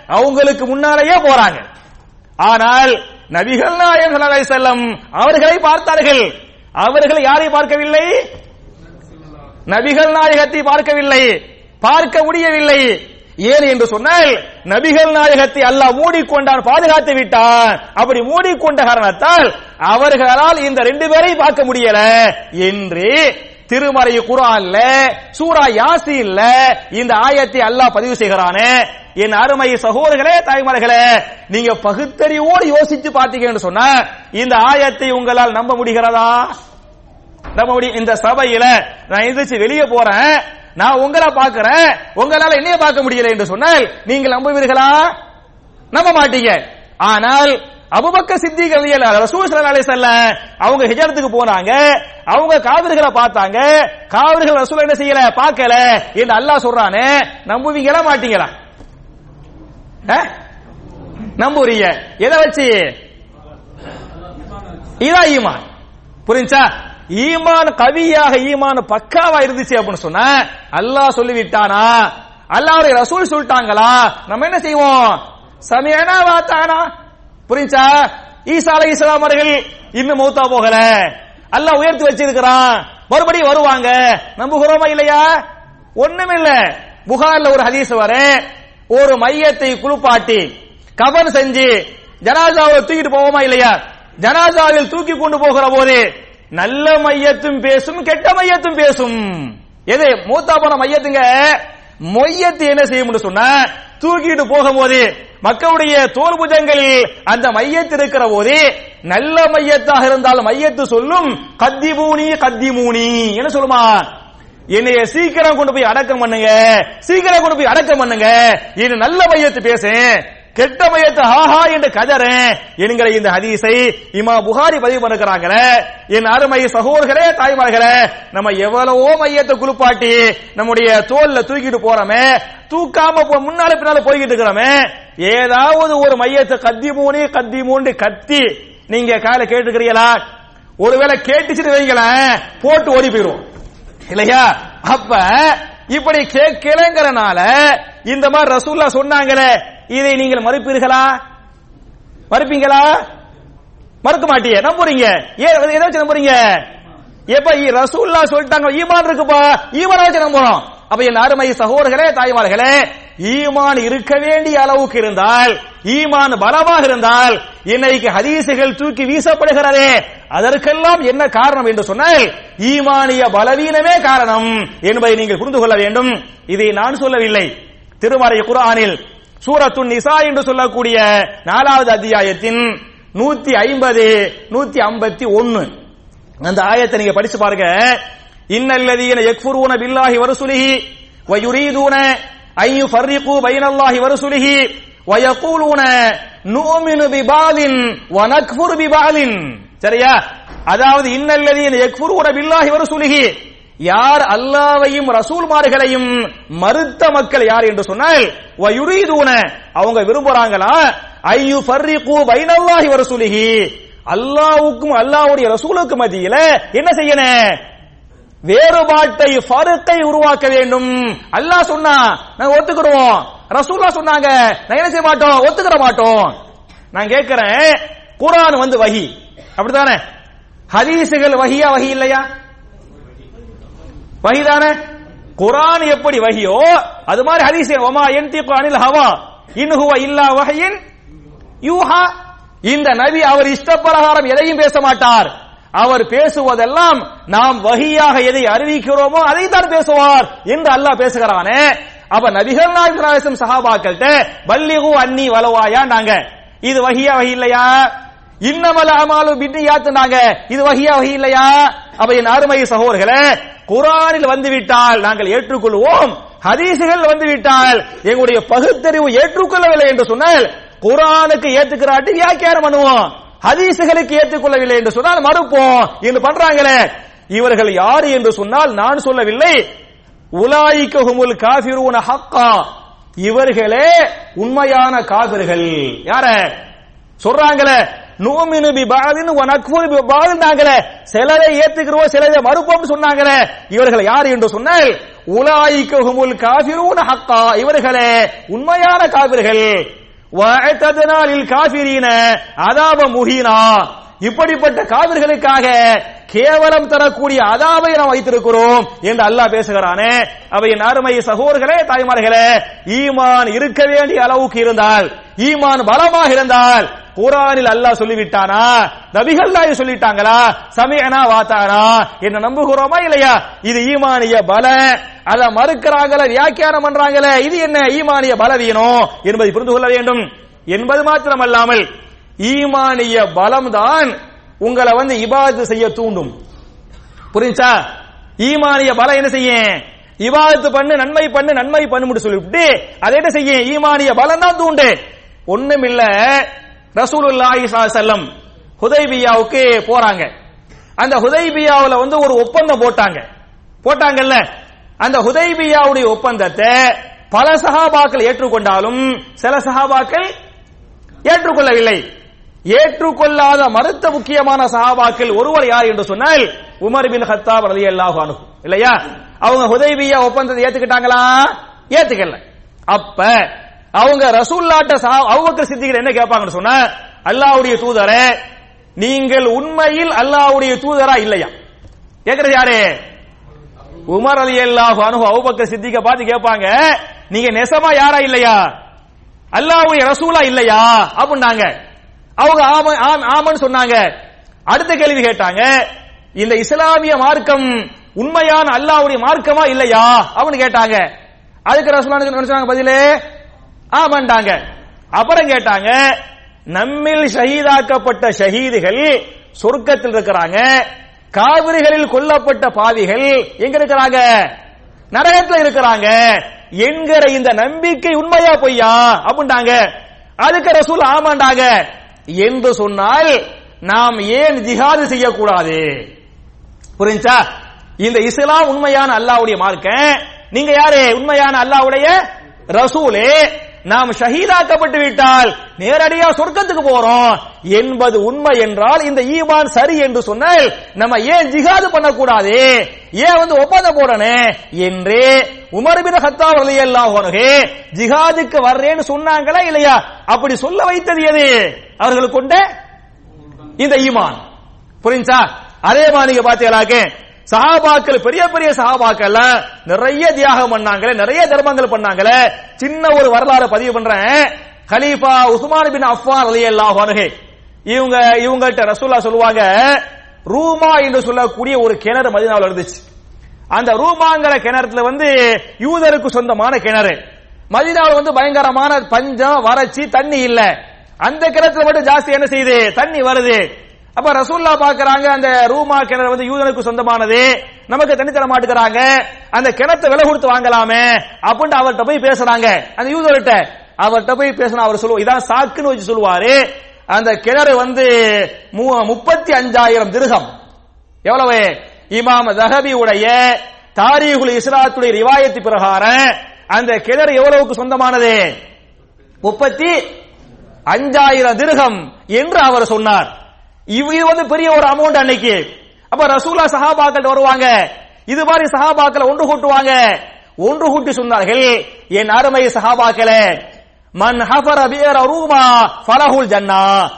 அவங்களுக்கு முன்னாலேயே போறாங்க. ஆனால் நபிகள் நாயகம் செல்லம் அவர்களை பார்த்தார்கள். அவர்கள் யாரை பார்க்கவில்லை? நபிகள் நாயகத்தை பார்க்கவில்லை. பார்க்க முடியவில்லை. ஏன் என்று சொன்னால் நபிகள் நாயகத்தை அல்லாஹ் மூடிக்கொண்டான் பாதுகாத்து விட்டான். அப்படி மூடிக்கொண்ட காரணத்தால் அவர்களால் இந்த ரெண்டு பேரை பார்க்க முடியல. என்று திருமறை குரான்ல சூரா யாசின்ல இந்த ஆயத்தை அல்லாஹ் பதிவு செய்கிறானே. என் அருமை சகோதரர்களே தாய்மார்களே நீங்க பகுத்தறிவோடு யோசிச்சு பார்த்தீங்கன்னு சொன்னா இந்த ஆயத்தை உங்களால் நம்ப முடிகிறதா? நம்ப முடியும் இந்த சபையில நான் எந்திரிச்சு வெளியே போறேன். நான் உங்களை பார்க்கிறேன். உங்களால என்னைய பார்க்க முடியல என்று சொன்னால் நீங்கள் நம்புவீர்களா? நம்ப மாட்டீங்க. ஆனால் அபுபக்க சித்திக் ரசூல் ஸல்லல்லாஹு அலைஹி செல்ல அவங்க ஹிஜரத்துக்கு போனாங்க. அவங்க காவிர்களை பார்த்தாங்க. காவிர்கள் ரசூல் என்ன செய்யல? பார்க்கல. என்று அல்லாஹ் சொல்றானே நம்புவீங்களா மாட்டீங்களா? நம்புறீங்க. எதை வச்சு? இதான் ஈமான். புரிஞ்சா ஈமான் கவியாக ஈமான் பக்காவா இருந்துச்சு அப்படின்னு சொன்ன அல்லாஹ் சொல்லிவிட்டானா? அல்லாஹ்வுடைய ரசூல் சொல்லிட்டாங்களா? நம்ம என்ன செய்வோம்? சமயனா வாத்தானா? புரிஞ்சா? ஈசா அலை இஸ்லாம் அவர்கள் இன்னும் மௌத்தா போகல. அல்லாஹ் உயர்த்தி வச்சிருக்கிறான். மறுபடியும் வருவாங்க. நம்புகிறோமா இல்லையா? ஒண்ணுமில்ல. புகார்ல ஒரு ஹதீஸ் வர ஒரு மையத்தை குளிப்பாட்டி கபன் செஞ்சு ஜனாசாவை தூக்கிட்டு போவோமா இல்லையா? ஜனாசாவில் தூக்கி கொண்டு போகிற போது நல்ல மையத்தும் பேசும் கெட்ட மையத்தும் பேசும். எது? மூத்தா போன மையத்துங்க? மொய்யத்து என்ன செய்யும் சொன்னா தூக்கிட்டு போகும்போது மக்களுடைய தோல் புஜங்களில் அந்த மையத்து இருக்கிற போது நல்ல மையத்தாக இருந்தால் மையத்து சொல்லும் கத்திமூனி கத்திமூனி என்ன சொல்லுமா? என்னைய சீக்கிரம் கொண்டு போய் அடக்கம் பண்ணுங்க சீக்கிரம் கொண்டு போய் அடக்கம் பண்ணுங்க இது நல்ல மையத்து பேசு. கெட்ட மையத்தை ஆஹா என்று கதறேன் என்கிற இந்த ஹதீஸை இமா புகாரி பதிவு பண்ணுகிறாங்களே என் அருமை சகோதரர்களே தாய்மார்களே நம்ம எவ்வளவோ மையத்தை குளிப்பாட்டி நம்முடைய தோல்ல தூக்கிட்டு போறோமே தூக்காம முன்னால பின்னால போய்கிட்டு இருக்கிறோமே ஏதாவது ஒரு மையத்தை கத்தி மூணி கத்தி மூண்டு கத்தி நீங்க கால கேட்டுக்கிறீங்களா? ஒருவேளை கேட்டுச்சுட்டு வைங்களேன் போட்டு ஓடி போயிடும் இல்லையா? அப்ப இப்படி கேட்கலங்கிறனால இந்த மாதிரி ரசூல்லா சொன்னாங்களே இதை நீங்கள் மறுப்பீர்களா? மறுப்பீங்களா? மறுக்க மாட்டீங்க நம்புறீங்க. ஏன் எதை வச்சு நம்புறீங்க? எப்ப ரசூல்லா சொல்லிட்டாங்க ஈமான் இருக்குப்பா ஈமான் வச்சு நம்புறோம். அப்ப என் அருமை சகோதரர்களே தாய்மார்களே ஈமான் இருக்க வேண்டிய அளவுக்கு இருந்தால் ஈமான் பலமாக இருந்தால் இன்னைக்கு ஹதீசுகள் தூக்கி வீசப்படுகிறதே அதற்கெல்லாம் என்ன காரணம் என்று சொன்னால் ஈமானிய பலவீனமே காரணம் என்பதை நீங்கள் புரிந்து கொள்ள வேண்டும். இதை நான் சொல்லவில்லை. திருமறை குர்ஆனில் சூரத்துன் நிசா என்று சொல்லக்கூடிய நாலாவது அத்தியாயத்தின் நூத்தி ஐம்பது நூத்தி ஐம்பத்தி ஒன்னு. அந்த ஆயத்தை நீங்க படிச்சு பாருங்க. இன்னல்லதீன யக்ஃபுரூன பில்லாஹி வரசுலிஹி வயுரீதூன ஐ யுஃபர்ரிகு பைனல்லாஹி வரசுலிஹி வயகூலூன நூமினு பிபாலின் வனக்ஃபுரு பிபாலின் சரியா? அதாவது இன்னல்லதீன யக்ஃபுரூன பில்லாஹி வரசுலிஹி. யார் அல்லாவையும் ரசூல்மார்களையும் மறுத்த மக்கள் யார் என்று சொன்னால் வயுரீதூன. அவங்க விரும்புறாங்களா? ஐயு ஃபர்ரிகு பைனல்லாஹி வரசூலிஹி. அல்லாவுக்கும் அல்லாஹ்வுடைய ரசூலுக்கும் மத்தியில என்ன செய்யணும் வேறுபாட்டை ஃபருக்கை உருவாக்க வேண்டும். அல்லாஹ் சொன்னா நாங்க ஒத்துக்கிறோம். ரசூல்லா சொன்னாங்க நான் என்ன செய்ய மாட்டோம்? ஒத்துக்கிற மாட்டோம். நான் கேட்கிறேன் குரான் வந்து வகி. அப்படித்தானே? ஹதீசுகள் வகியா வகி இல்லையா? வகிதானே குரான் எப்படி வகியோ அது மாதிரி ஹதீஸ் என் யன்திகு அனில் ஹவா இன்ஹுவ இல்லா வகையின் யூஹா. இந்த நபி அவர் இஷ்டப்பிரகாரம் எதையும் பேச மாட்டார். அவர் பேசுவதெல்லாம் நாம் வகியாக எதை அறிவிக்கிறோமோ அதை தான் பேசுவார் என்று அல்லாஹ் பேசுகிறானே. அப்ப நபிகள் நாயகம் சஹாபாக்கள்கிட்ட பல்லிகு அன்னி வலவாயா நாங்க. இது வகியா வகி இல்லையா? இன்னமல அமாலு பின்னியாத்துனாங்க இது வகையா வகை இல்லையா? அப்ப என் அருமை சகோதரர்களே குரானில் வந்துவிட்டால் நாங்கள் ஏற்றுக்கொள்வோம். ஹதீசுகள் வந்துவிட்டால் எங்களுடைய பகுத்தறிவு ஏற்றுக்கொள்ளவில்லை என்று சொன்னால் குரானுக்கு ஏத்துக்கிறாட்டி வியாக்கியானம் பண்ணுவோம். ஹதீசுகளுக்கு ஏற்றுக்கொள்ளவில்லை என்று சொன்னால் மறுப்போம். என்று பண்றாங்களே? இவர்கள் யாரு என்று சொன்னால் நான் சொல்லவில்லை. உலாயிக்கஹுமுல் காஃபிரூன ஹக்கா. இவர்களே உண்மையான காபிர்கள் யார? சொல்றாங்களே நூமினு பி பாதின் வ நக்ஃபுரு பி சிலரை ஏத்துக்கிறோம் சிலரை மறுப்போம் சொன்னாங்களே. இவர்கள் யார் என்று சொன்னால் உலாயிக்கஹுமுல் காஃபிரூன ஹக்கா. இவர்களே உண்மையான காபிர்கள் வஅதத்னா லில் காஃபிரீன அதாப முஹீனா. இப்படிப்பட்ட காவிர்களுக்காக கேவலம் தரக்கூடிய அதாவை நாம் வைத்திருக்கிறோம் என்று அல்லாஹ் பேசுகிறானே. அவை அருமை சகோதர்களே தாய்மார்களே ஈமான் இருக்க வேண்டிய அளவுக்கு இருந்தால் ஈமான் பலமாக இருந்தால் குரானில் அல்லாஹ் சொல்லிவிட்டானா? நபிகள் நாய் சொல்லிட்டாங்களா? சமயனா வாத்தானா? என்ன நம்புகிறோமா இல்லையா? இது ஈமானிய பல. அத மறுக்கிறாங்களே வியாக்கியானம் பண்றாங்களே இது என்ன? ஈமானிய பலவீனம் என்பதை புரிந்து கொள்ள வேண்டும். என்பது மாத்திரமல்லாமல் ஈமானிய பலம் தான் உங்களை வந்து இபாதத்து செய்ய தூண்டும். புரிஞ்சா? ஈமானிய பலம் என்ன செய்ய இபாதத்து பண்ணு நன்மை பண்ணு நன்மை பண்ணு சொல்லிவிட்டு அதை என்ன செய்ய ஈமானிய பலம் தான் தூண்டு ஒண்ணும் இல்ல ரசூலுல்லாஹி செல்லம் ஹுதைபியாவுக்கு போறாங்க. அந்த ஹுதைபியாவுல வந்து ஒரு ஒப்பந்தம் போட்டாங்க. போட்டாங்கல்ல? அந்த ஹுதைபியாவுடைய ஒப்பந்தத்தை பல சகாபாக்கள் ஏற்றுக்கொண்டாலும் சில சகாபாக்கள் ஏற்றுக்கொள்ளவில்லை. ஏற்றுக்கொள்ளாத மறுத்த முக்கியமான சஹாபாக்கள் ஒருவர் யார் என்று சொன்னால் உமர் பின் ஹத்தாப் ரலியல்லாஹு அனுகு இல்லையா? அவங்க ஹுதைபியா ஒப்பந்தத்தை ஏத்துக்கிட்டாங்களா? ஏத்துக்கல. அப்ப அவங்க ரசூல்லாட்ட அவுபக்கர் சித்திகள் என்ன கேட்பாங்கன்னு சொன்ன அல்லாவுடைய தூதரே நீங்கள் உண்மையில் அல்லாஹ்வுடைய தூதரா இல்லையா? கேக்குறது யாரு? உமர் அலி அல்லாஹு அனுகு அவுபக்கர் சித்திக பார்த்து கேட்பாங்க நீங்க நெசமா யாரா இல்லையா? அல்லாஹ்வுடைய ரசூலா இல்லையா? அப்படின்னாங்க. அவங்க ஆம ஆமன்னு சொன்னாங்க. அடுத்த கேள்வி கேட்டாங்க இந்த இஸ்லாமிய மார்க்கம் உண்மையான அல்லாவுடைய மார்க்கமா இல்லையா? அப்படின்னு கேட்டாங்க. அதுக்கு ரசூலானுக்கு நினைச்சாங்க பதிலே ஆமாண்டாங்க அப்புறம் கேட்டாங்க நம்மில் ஷஹீதாக்கப்பட்ட ஷஹீதுகள் சொர்க்கத்தில் இருக்கிறாங்க காவிரிகளில் கொல்லப்பட்ட பாவிகள் எங்க இருக்கிறாங்க? நரகத்தில் இருக்கிறாங்க. என்கிற இந்த நம்பிக்கை உண்மையா பொய்யா? அப்படின்ட்டாங்க. அதுக்கு ரசூல் ஆமாண்டாங்க என்று சொன்னால் நாம் ஏன் ஜிஹாது செய்யக்கூடாது? புரிஞ்சா? இந்த இஸ்லாம் உண்மையான அல்லாவுடைய மார்க்க. நீங்க யாரு? உண்மையான அல்லாவுடைய ரசூலே. நாம் ஷஹீதாக்கப்பட்டு விட்டால் நேரடியா சொர்க்கத்துக்கு போறோம். என்பது உண்மை என்றால் இந்த ஈமான் சரி என்று சொன்னால் நம்ம ஏன் ஜிகாது பண்ணக்கூடாது? ஏன் வந்து ஒப்பந்தம் போடணும்? என்று உமர் பின் ஹத்தா ரலியல்லாஹு அன்ஹு ஜிஹாதுக்கு வர்றேன்னு சொன்னாங்களா இல்லையா? அப்படி சொல்ல வைத்தது எது? அவர்களுக்கு கொண்ட இந்த ஈமான். புரிஞ்சா? அதே மாதிரி பாத்தீங்களாக்கே சஹாபாக்கள் பெரிய பெரிய சஹாபாக்கள் நிறைய தியாகம் பண்ணாங்களே நிறைய தர்மங்கள் பண்ணாங்களே சின்ன ஒரு வரலாறு பதிவு பண்றேன். கலீஃபா உஸ்மான் பின் அஃபான் ரலியல்லாஹு அன்ஹு. இவங்க இவங்கள்ட்ட ரசூல்லா சொல்லுவாங்க ரூமா என்று சொல்லக்கூடிய ஒரு கிணறு மதினாவில் இருந்துச்சு. அந்த ரூமாங்கிற கிணறுல வந்து யூதருக்கு சொந்தமான கிணறு. மதினாவில் வந்து பயங்கரமான பஞ்சம் வறட்சி தண்ணி இல்ல. அந்த கிணத்துல மட்டும் ஜாஸ்தி என்ன செய்யுது? தண்ணி வருது. அப்ப ரசூல்லா பாக்குறாங்க அந்த ரூமா கிணறு வந்து யூதனுக்கு சொந்தமானது. நமக்கு தண்ணி தர மாட்டுக்கிறாங்க. அந்த கிணத்தை விலை கொடுத்து வாங்கலாமே அப்படின்ட்டு அவர்கிட்ட போய் பேசுறாங்க. அந்த யூதர்கிட்ட அவர்கிட்ட போய் பேசினா அவர் சொல்லுவோம் இதான் சாக்குன்னு வச்சு சொல்லுவாரு. அந்த கிணறு வந்து முப்பத்தி அஞ்சாயிரம் திருகம். எவ்வளவு? இமாம் தஹபி உடைய தாரீகுல் இஸ்லாத்துடைய ரிவாயத்து பிரகாரம் அந்த கிணறு எவ்வளவுக்கு சொந்தமானது? முப்பத்தி அஞ்சாயிரம் திருகம் என்று அவர் சொன்னார். இது வந்து பெரிய ஒரு அமௌண்ட் அன்னைக்கு. அப்ப ரசூலா சஹாபாக்கள் வருவாங்க. இது மாதிரி சஹாபாக்கள் ஒன்று கூட்டுவாங்க. ஒன்று கூட்டி சொன்னார்கள் என் அருமை சஹாபாக்களே மன் ஹபர பியர ரூமா ஃபலஹுல் ஜன்னா.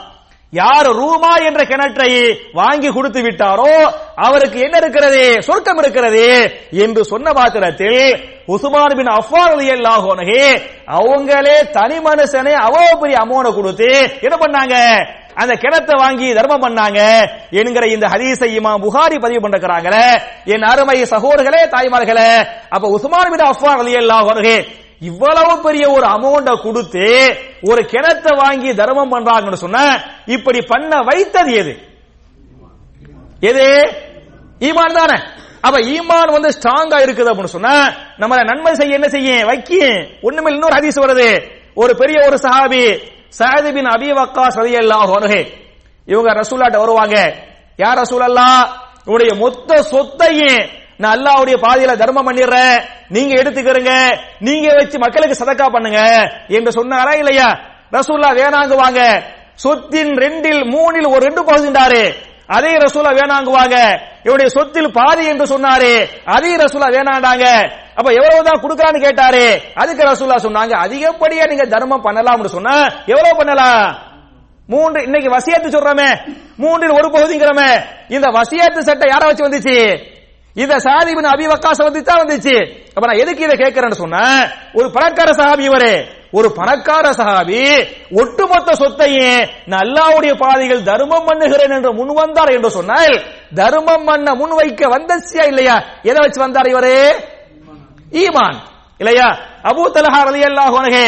யார் ரூமா என்ற கிணற்றை வாங்கி கொடுத்து விட்டாரோ அவருக்கு என்ன இருக்கிறது? சொர்க்கம் இருக்கிறது. என்று சொன்ன பாத்திரத்தில் உசுமான் பின் அஃபான் எல்லாகோனகே அவங்களே தனி மனுஷனே அவ்வளவு பெரிய அமௌண்ட் கொடுத்து என்ன பண்ணாங்க? அந்த கிணத்தை வாங்கி தர்மம் பண்ணாங்க என்கிற இந்த ஹதீஸை இமாம் புகாரி பதிவு பண்றாங்களே என் அருமை சகோதரர்களே தாய்மார்களே அப்ப உஸ்மான் பின் அஃபான் ரலியல்லாஹு அவர்கள் இவ்வளவு பெரிய ஒரு அமௌண்ட கொடுத்து ஒரு கிணத்தை வாங்கி தர்மம் பண்றாங்கன்னு சொன்ன இப்படி பண்ண வைத்தது எது? எது? ஈமான் தானே. அப்ப ஈமான் வந்து ஸ்ட்ராங்கா இருக்குது அப்படின்னு சொன்னா நம்மள நன்மை செய்ய என்ன செய்ய வைக்க ஒண்ணுமே இன்னொரு ஹதீஸ் வருது. ஒரு பெரிய ஒரு சஹாபி சஹது பின் அபி வக்கா ரலியல்லாஹு இவங்க ரசூலாட்ட வருவாங்க. யார் ரசூலல்லா உங்களுடைய மொத்த சொத்தையும் நான் அல்லாவுடைய பாதையில தர்மம் பண்ணிடுறேன். நீங்க எடுத்துக்கிறங்க நீங்க வச்சு மக்களுக்கு சதக்கா பண்ணுங்க. என்று சொன்னாரா இல்லையா? ரசூல்லா வேணாங்குவாங்க. சொத்தின் ரெண்டில் மூணில் ஒரு ரெண்டு பகுதிண்டாரு அதே ரசூலா வேணாங்குவாங்க. இவருடைய சொத்தில் பாதி என்று சொன்னாரு. அதே ரசூலா வேணாண்டாங்க. அப்ப எவ்வளவுதான் கொடுக்கறான்னு கேட்டாரு. அதுக்கு ரசூலா சொன்னாங்க அதிகப்படியா நீங்க தர்மம் பண்ணலாம்னு சொன்னா எவ்வளவு பண்ணலாம்? மூன்று இன்னைக்கு வசியத்து சொல்றமே. மூன்றில் ஒரு பகுதிங்கிறமே. இந்த வசியத்து சட்டை யார வச்சு வந்துச்சு? இத சாதிபின் அபி வக்காச வந்து தான் வந்துச்சு. அப்ப நான் எதுக்கு இதை கேட்கிறேன்னு சொன்ன ஒரு பணக்கார சஹாபி இவரே. ஒரு பணக்கார சஹாபி ஒட்டுமொத்த சொத்தையும் நல்லாவுடைய அல்லாவுடைய பாதைகள் தர்மம் பண்ணுகிறேன் என்று முன் வந்தார் என்று சொன்னால் தர்மம் பண்ண முன் வைக்க வந்தச்சியா இல்லையா? எதை வச்சு வந்தார் இவரே? ஈமான். இல்லையா? அபூ தலஹா அலி அன்ஹு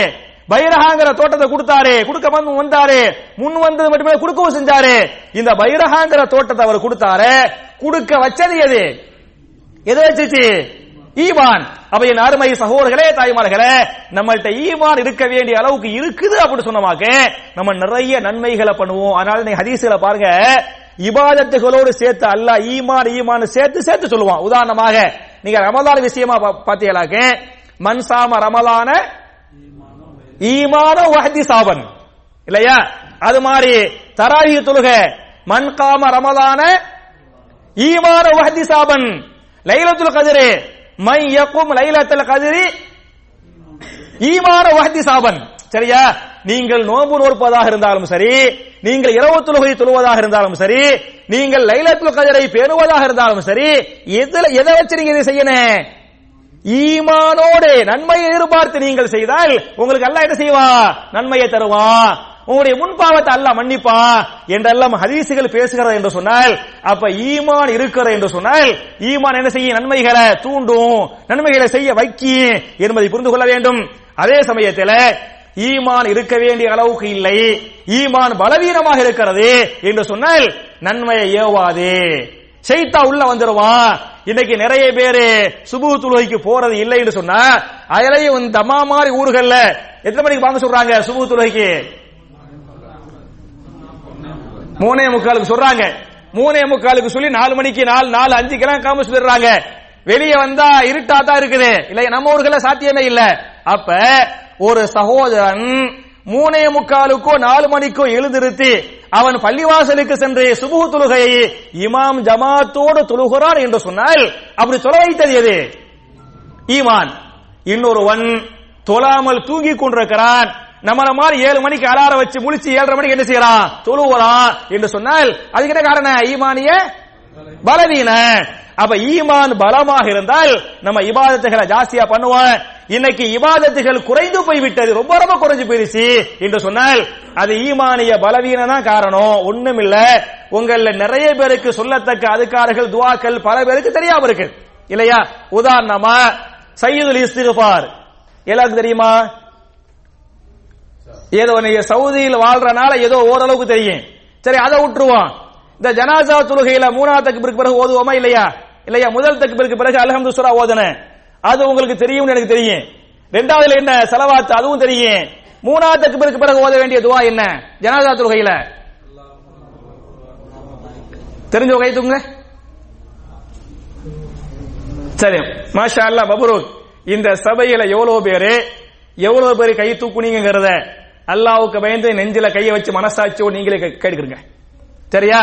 பைரஹாங்கிற தோட்டத்தை கொடுத்தாரு கொடுக்க வந்து வந்தாரு முன் வந்தது மட்டுமே கொடுக்கவும் செஞ்சாரு. இந்த பைரஹாங்கிற தோட்டத்தை அவர் கொடுத்தாரு கொடுக்க வச்சது எது? எதை வச்சிச்சு? ஈமான். அப்ப என் அருமை சகோதரர்களே தாய்மார்களே நம்மள்கிட்ட ஈமான் இருக்க வேண்டிய அளவுக்கு இருக்குது அப்படின்னு சொன்னமாக்க நம்ம நிறைய நன்மைகளை பண்ணுவோம். அதனால நீ ஹதீசுகளை பாருங்க இபாதத்துகளோடு சேர்த்து அல்லாஹ் ஈமான் ஈமான் சேர்த்து சேர்த்து சொல்லுவான். உதாரணமாக நீங்க ரமலான் விஷயமா பா- பாத்தீங்களாக்க மன்சாம ரமலான ஈமான வஹதி சாபன். இல்லையா? அது மாதிரி தராகி தொழுக. மன்காம ரமலான ஈமான வஹதி சாபன். லைலத்துல் கதிரு. மை யக்கும் லைலத்துல் கதிரி. ஈமான வஹதி சாபன். சரியா? நீங்கள் நோன்பு நோற்பதாக இருந்தாலும் சரி நீங்கள் இரவு தொழுகை தொழுவதாக இருந்தாலும் சரி நீங்கள் லைலத்துல் கதிரை பேணுவதாக இருந்தாலும் சரி எதுல எதை வச்சு நீங்க இதை செய்யணும் ஈமானோடு நன்மையை எதிர்பார்த்து நீங்கள் செய்தால் உங்களுக்கு அல்ல என்ன செய்வா? நன்மையை தருவான் உங்களுடைய முன்பாவத்தை அல்லாஹ் மன்னிப்பா என்றெல்லாம் ஹதீசுகள் பேசுகிறது என்று சொன்னால் அப்ப ஈமான் இருக்கிறது என்று சொன்னால் ஈமான் என்ன செய்ய நன்மைகளை தூண்டும் நன்மைகளை செய்ய வைக்கும் என்பதை புரிந்து கொள்ள வேண்டும். அதே சமயத்தில் ஈமான் இருக்க வேண்டிய அளவுக்கு இல்லை. ஈமான் பலவீனமாக இருக்கிறது என்று சொன்னால் நன்மையை ஏவாது. செய்தா உள்ள வந்துருவான் இன்னைக்கு நிறைய பேரு சுபு துலகைக்கு போறது இல்லைன்னு சொன்னா அதிலேயே தமா தம்மா மாதிரி ஊர்கள்ல எத்தனை மணிக்கு வாங்க சொல்றாங்க சுபு துலகைக்கு மூணே முக்காலுக்கு சொல்றாங்க. மூணே முக்காலுக்கு சொல்லி நாலு மணிக்கு நாலு நாலு அஞ்சு கிராம் காம சொல்லிடுறாங்க. வெளியே வந்தா இருட்டா தான் இருக்குது. இல்ல நம்ம ஊர்கள சாத்தியமே இல்ல. அப்ப ஒரு சகோதரன் மூணே முக்காலுக்கோ நாலு மணிக்கோ எழுந்திருத்தி அவன் பள்ளிவாசலுக்கு சென்று சுபு தொழுகையை இமாம் ஜமாத்தோடு தொழுகிறான் என்று சொன்னால் அப்படி சொல்ல வைத்தது எது? ஈமான். இன்னொருவன் தொழாமல் தூங்கி கொண்டிருக்கிறான். நம்மள மாதிரி ஏழு மணிக்கு அலாரம் வச்சு முழிச்சு ஏழரை மணிக்கு என்ன செய்யறான் தொழுகிறான் என்று சொன்னால் அதுக்கு என்ன காரணம்? ஈமானிய பலவீன. அப்ப ஈமான் பலமாக இருந்தால் நம்ம இபாதத்துகளை ஜாஸ்தியா பண்ணுவோம். இன்னைக்கு இபாதத்துகள் குறைந்து போய்விட்டது. ரொம்ப ரொம்ப குறைஞ்சு போயிருச்சு என்று சொன்னால் அது ஈமானிய பலவீனம் தான் காரணம். ஒண்ணும் இல்ல உங்கள நிறைய பேருக்கு சொல்லத்தக்க அதுக்காரர்கள் துவாக்கள் பல பேருக்கு தெரியாம இருக்கு. இல்லையா? உதாரணமா சையதுல் இஸ்திகுபார் எல்லாருக்கும் தெரியுமா? ஏதோ நீங்க சவுதியில் வாழ்றனால ஏதோ ஓரளவுக்கு தெரியும். சரி அதை விட்டுருவோம். இந்த ஜனாசா தொழுகையில மூணாவது தக்பீருக்கு பிறகு ஓதுவோமா இல்லையா? இல்லையா முதல் தக்பீருக்கு பிறகு அலஹம் சுரா ஓதுனேன் அது உங்களுக்கு தெரியும்னு எனக்கு தெரியும். ரெண்டாவதுல என்ன? செலவாத்து அதுவும் தெரியும். மூணாவது தக்குபிற்கு பிறகு ஓத வேண்டிய துவா என்ன? ஜனாசா தொழுகையில. தெரிஞ்ச கை தூங்க சரி மாஷா அல்லாஹ் மபரூக் இந்த சபையில எவ்வளவு பேரு எவ்வளவு பேர் கை தூக்குனீங்கிறத அல்லாவுக்கு பயந்து நெஞ்சில கையை வச்சு மனசாட்சியோ நீங்களே கேட்டுக்கிறீங்க சரியா?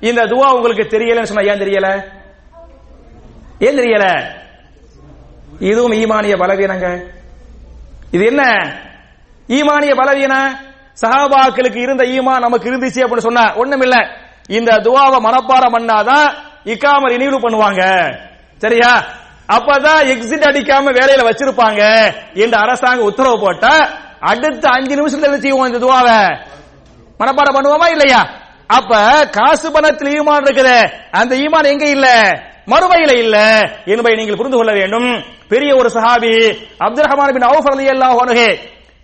இந்த துவா உங்களுக்கு தெரியலன்னு சொன்னா ஏன் தெரியல? ஏன் தெரியல? இதுவும் ஈமானிய பலவீனங்க. இது என்ன? ஈமானிய பலவீனம் சஹாபாக்களுக்கு இருந்த ஈமான் நமக்கு இருந்துச்சு அப்படின்னு சொன்னா ஒண்ணுமில்ல. இந்த துவாவை மனப்பாடம் பண்ணாதான் இக்காம ரினியூ பண்ணுவாங்க. சரியா? அப்பதான் எக்ஸிட் அடிக்காம வேலையில வச்சிருப்பாங்க. என்று அரசாங்கம் உத்தரவு போட்டா அடுத்த அஞ்சு நிமிஷத்துல என்ன செய்வோம் இந்த துவாவை? மனப்பாடம் பண்ணுவோமா இல்லையா? அப்ப காசு பணத்தில் ஈமான் இருக்குது. அந்த ஈமான் எங்க இல்ல? மறுமையில இல்ல. என்பதை நீங்கள் புரிந்து கொள்ள வேண்டும். பெரிய ஒரு சஹாபி அப்துல் ரஹமான் பின் அவுஃப் ரலியல்லாஹு அன்ஹு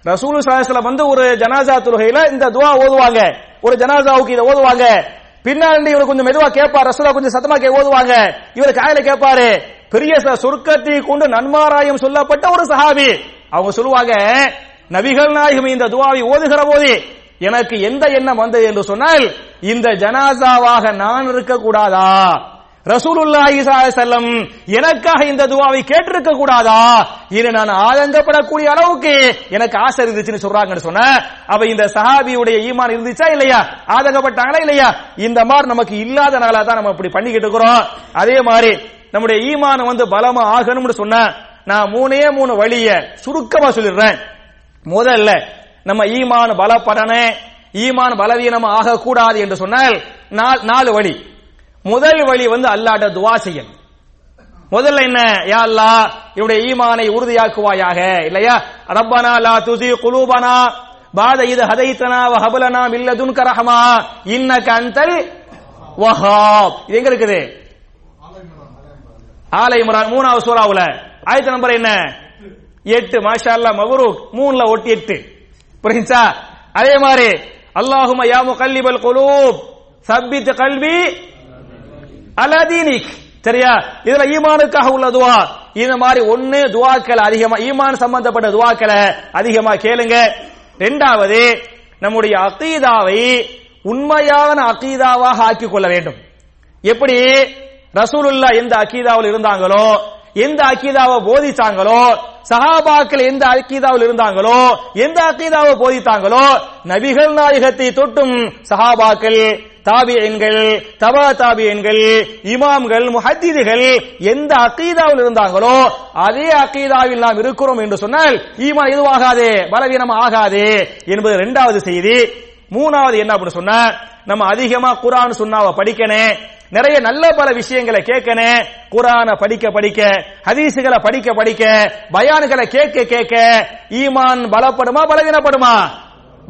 ரசூல் ஸல்லல்லாஹு வந்து ஒரு ஜனாசா தொழுகையில இந்த துவா ஓதுவாங்க. ஒரு ஜனாசாவுக்கு இதை ஓதுவாங்க. பின்னாடி இவர் கொஞ்சம் மெதுவா கேட்பார். ரசூலா கொஞ்சம் சத்தமா கே ஓதுவாங்க. இவர் காயில கேட்பாரு. பெரிய ச- சொர்க்கத்தை கொண்டு நன்மாராயம் சொல்லப்பட்ட ஒரு சஹாபி. அவங்க சொல்லுவாங்க நபிகள் நாயகம் இந்த துவாவை ஓதுகிற போதே எனக்கு எந்த எண்ணம் வந்தது என்று சொன்னால் இந்த ஜனாசாவாக நான் இருக்க கூடாதா ரசூலுல்லாஹி செல்லம் எனக்காக இந்த துவாவை கேட்டிருக்க கூடாதா இது நான் ஆதங்கப்படக்கூடிய அளவுக்கு எனக்கு ஆசை இருந்துச்சுன்னு சொல்றாங்கன்னு சொன்ன அப்ப இந்த சஹாபியுடைய ஈமான் இருந்துச்சா இல்லையா? ஆதங்கப்பட்டாங்களா இல்லையா? இந்த மாதிரி நமக்கு இல்லாதனால தான் நம்ம இப்படி பண்ணிக்கிட்டு இருக்கிறோம். அதே மாதிரி நம்முடைய ஈமான் வந்து பலமா ஆகணும்னு சொன்ன நான் மூணே மூணு வழிய சுருக்கமா சொல்லிடுறேன். முதல்ல நம்ம ஈமான் பலப்படணும் ஈமான் பலவீனம் ஆகக்கூடாது என்று சொன்னால் நால்- நாலு வழி. முதல் வழி வந்து அல்லாட்ட துவா செய்யணும். முதல்ல என்ன? யா அல்லா இவருடைய ஈமானை உறுதியாக்குவாயாக இல்லையா? ரப்பனா லா துசி குலூபனா பாத இது ஹதைத்தனா வ ஹபலனா மில்லதுன் கரஹமா இன்ன கந்தல் வஹாப். இது எங்க இருக்குது? ஆலை இம்ரான் மூணாவது சூறாவுல. ஆயத்த நம்பர் என்ன? எட்டு மாஷா அல்லாஹ் மபரூக் மூணுல ஒட்டி எட்டு புரியுச்சா அதே மாதிரி அல்லாஹும யா முகல்லிபல் குலூப் சப்பித் கல்வி அலதீனிக் சரியா? இதுல ஈமானுக்காக உள்ள துவா. இந்த மாதிரி ஒன்னு துவாக்களை அதிகமா ஈமான் சம்பந்தப்பட்ட துவாக்களை அதிகமா கேளுங்க. ரெண்டாவது நம்முடைய அகீதாவை உண்மையான அகீதாவாக ஆக்கிக் கொள்ள வேண்டும். எப்படி? ரசூலுல்லா எந்த அகீதாவில் இருந்தாங்களோ எந்த அகீதாவை போதிச்சாங்களோ சஹாபாக்கள் எந்த அக்கீதாவில் இருந்தாங்களோ எந்த அக்கீதாவை போதித்தாங்களோ நபிகள் நாயகத்தை தொட்டும் சஹாபாக்கள் தாபியன்கள் தபா தாபியன்கள் இமாம்கள் முஹத்தீதுகள் எந்த அக்கீதாவில் இருந்தாங்களோ அதே அக்கீதாவில் நாம் இருக்கிறோம் என்று சொன்னால் ஈமான் எதுவாகாது பலவீனம் ஆகாது என்பது இரண்டாவது செய்தி. மூணாவது என்ன அப்படின்னு சொன்னா நம்ம அதிகமா குரான் சுன்னாவை படிக்கணும். நிறைய நல்ல பல விஷயங்களை கேட்கணும் குரானை படிக்க படிக்க ஹதீசுகளை படிக்க படிக்க பயான்களை கேட்க கேட்க ஈமான் பலப்படுமா பலவீனப்படுமா?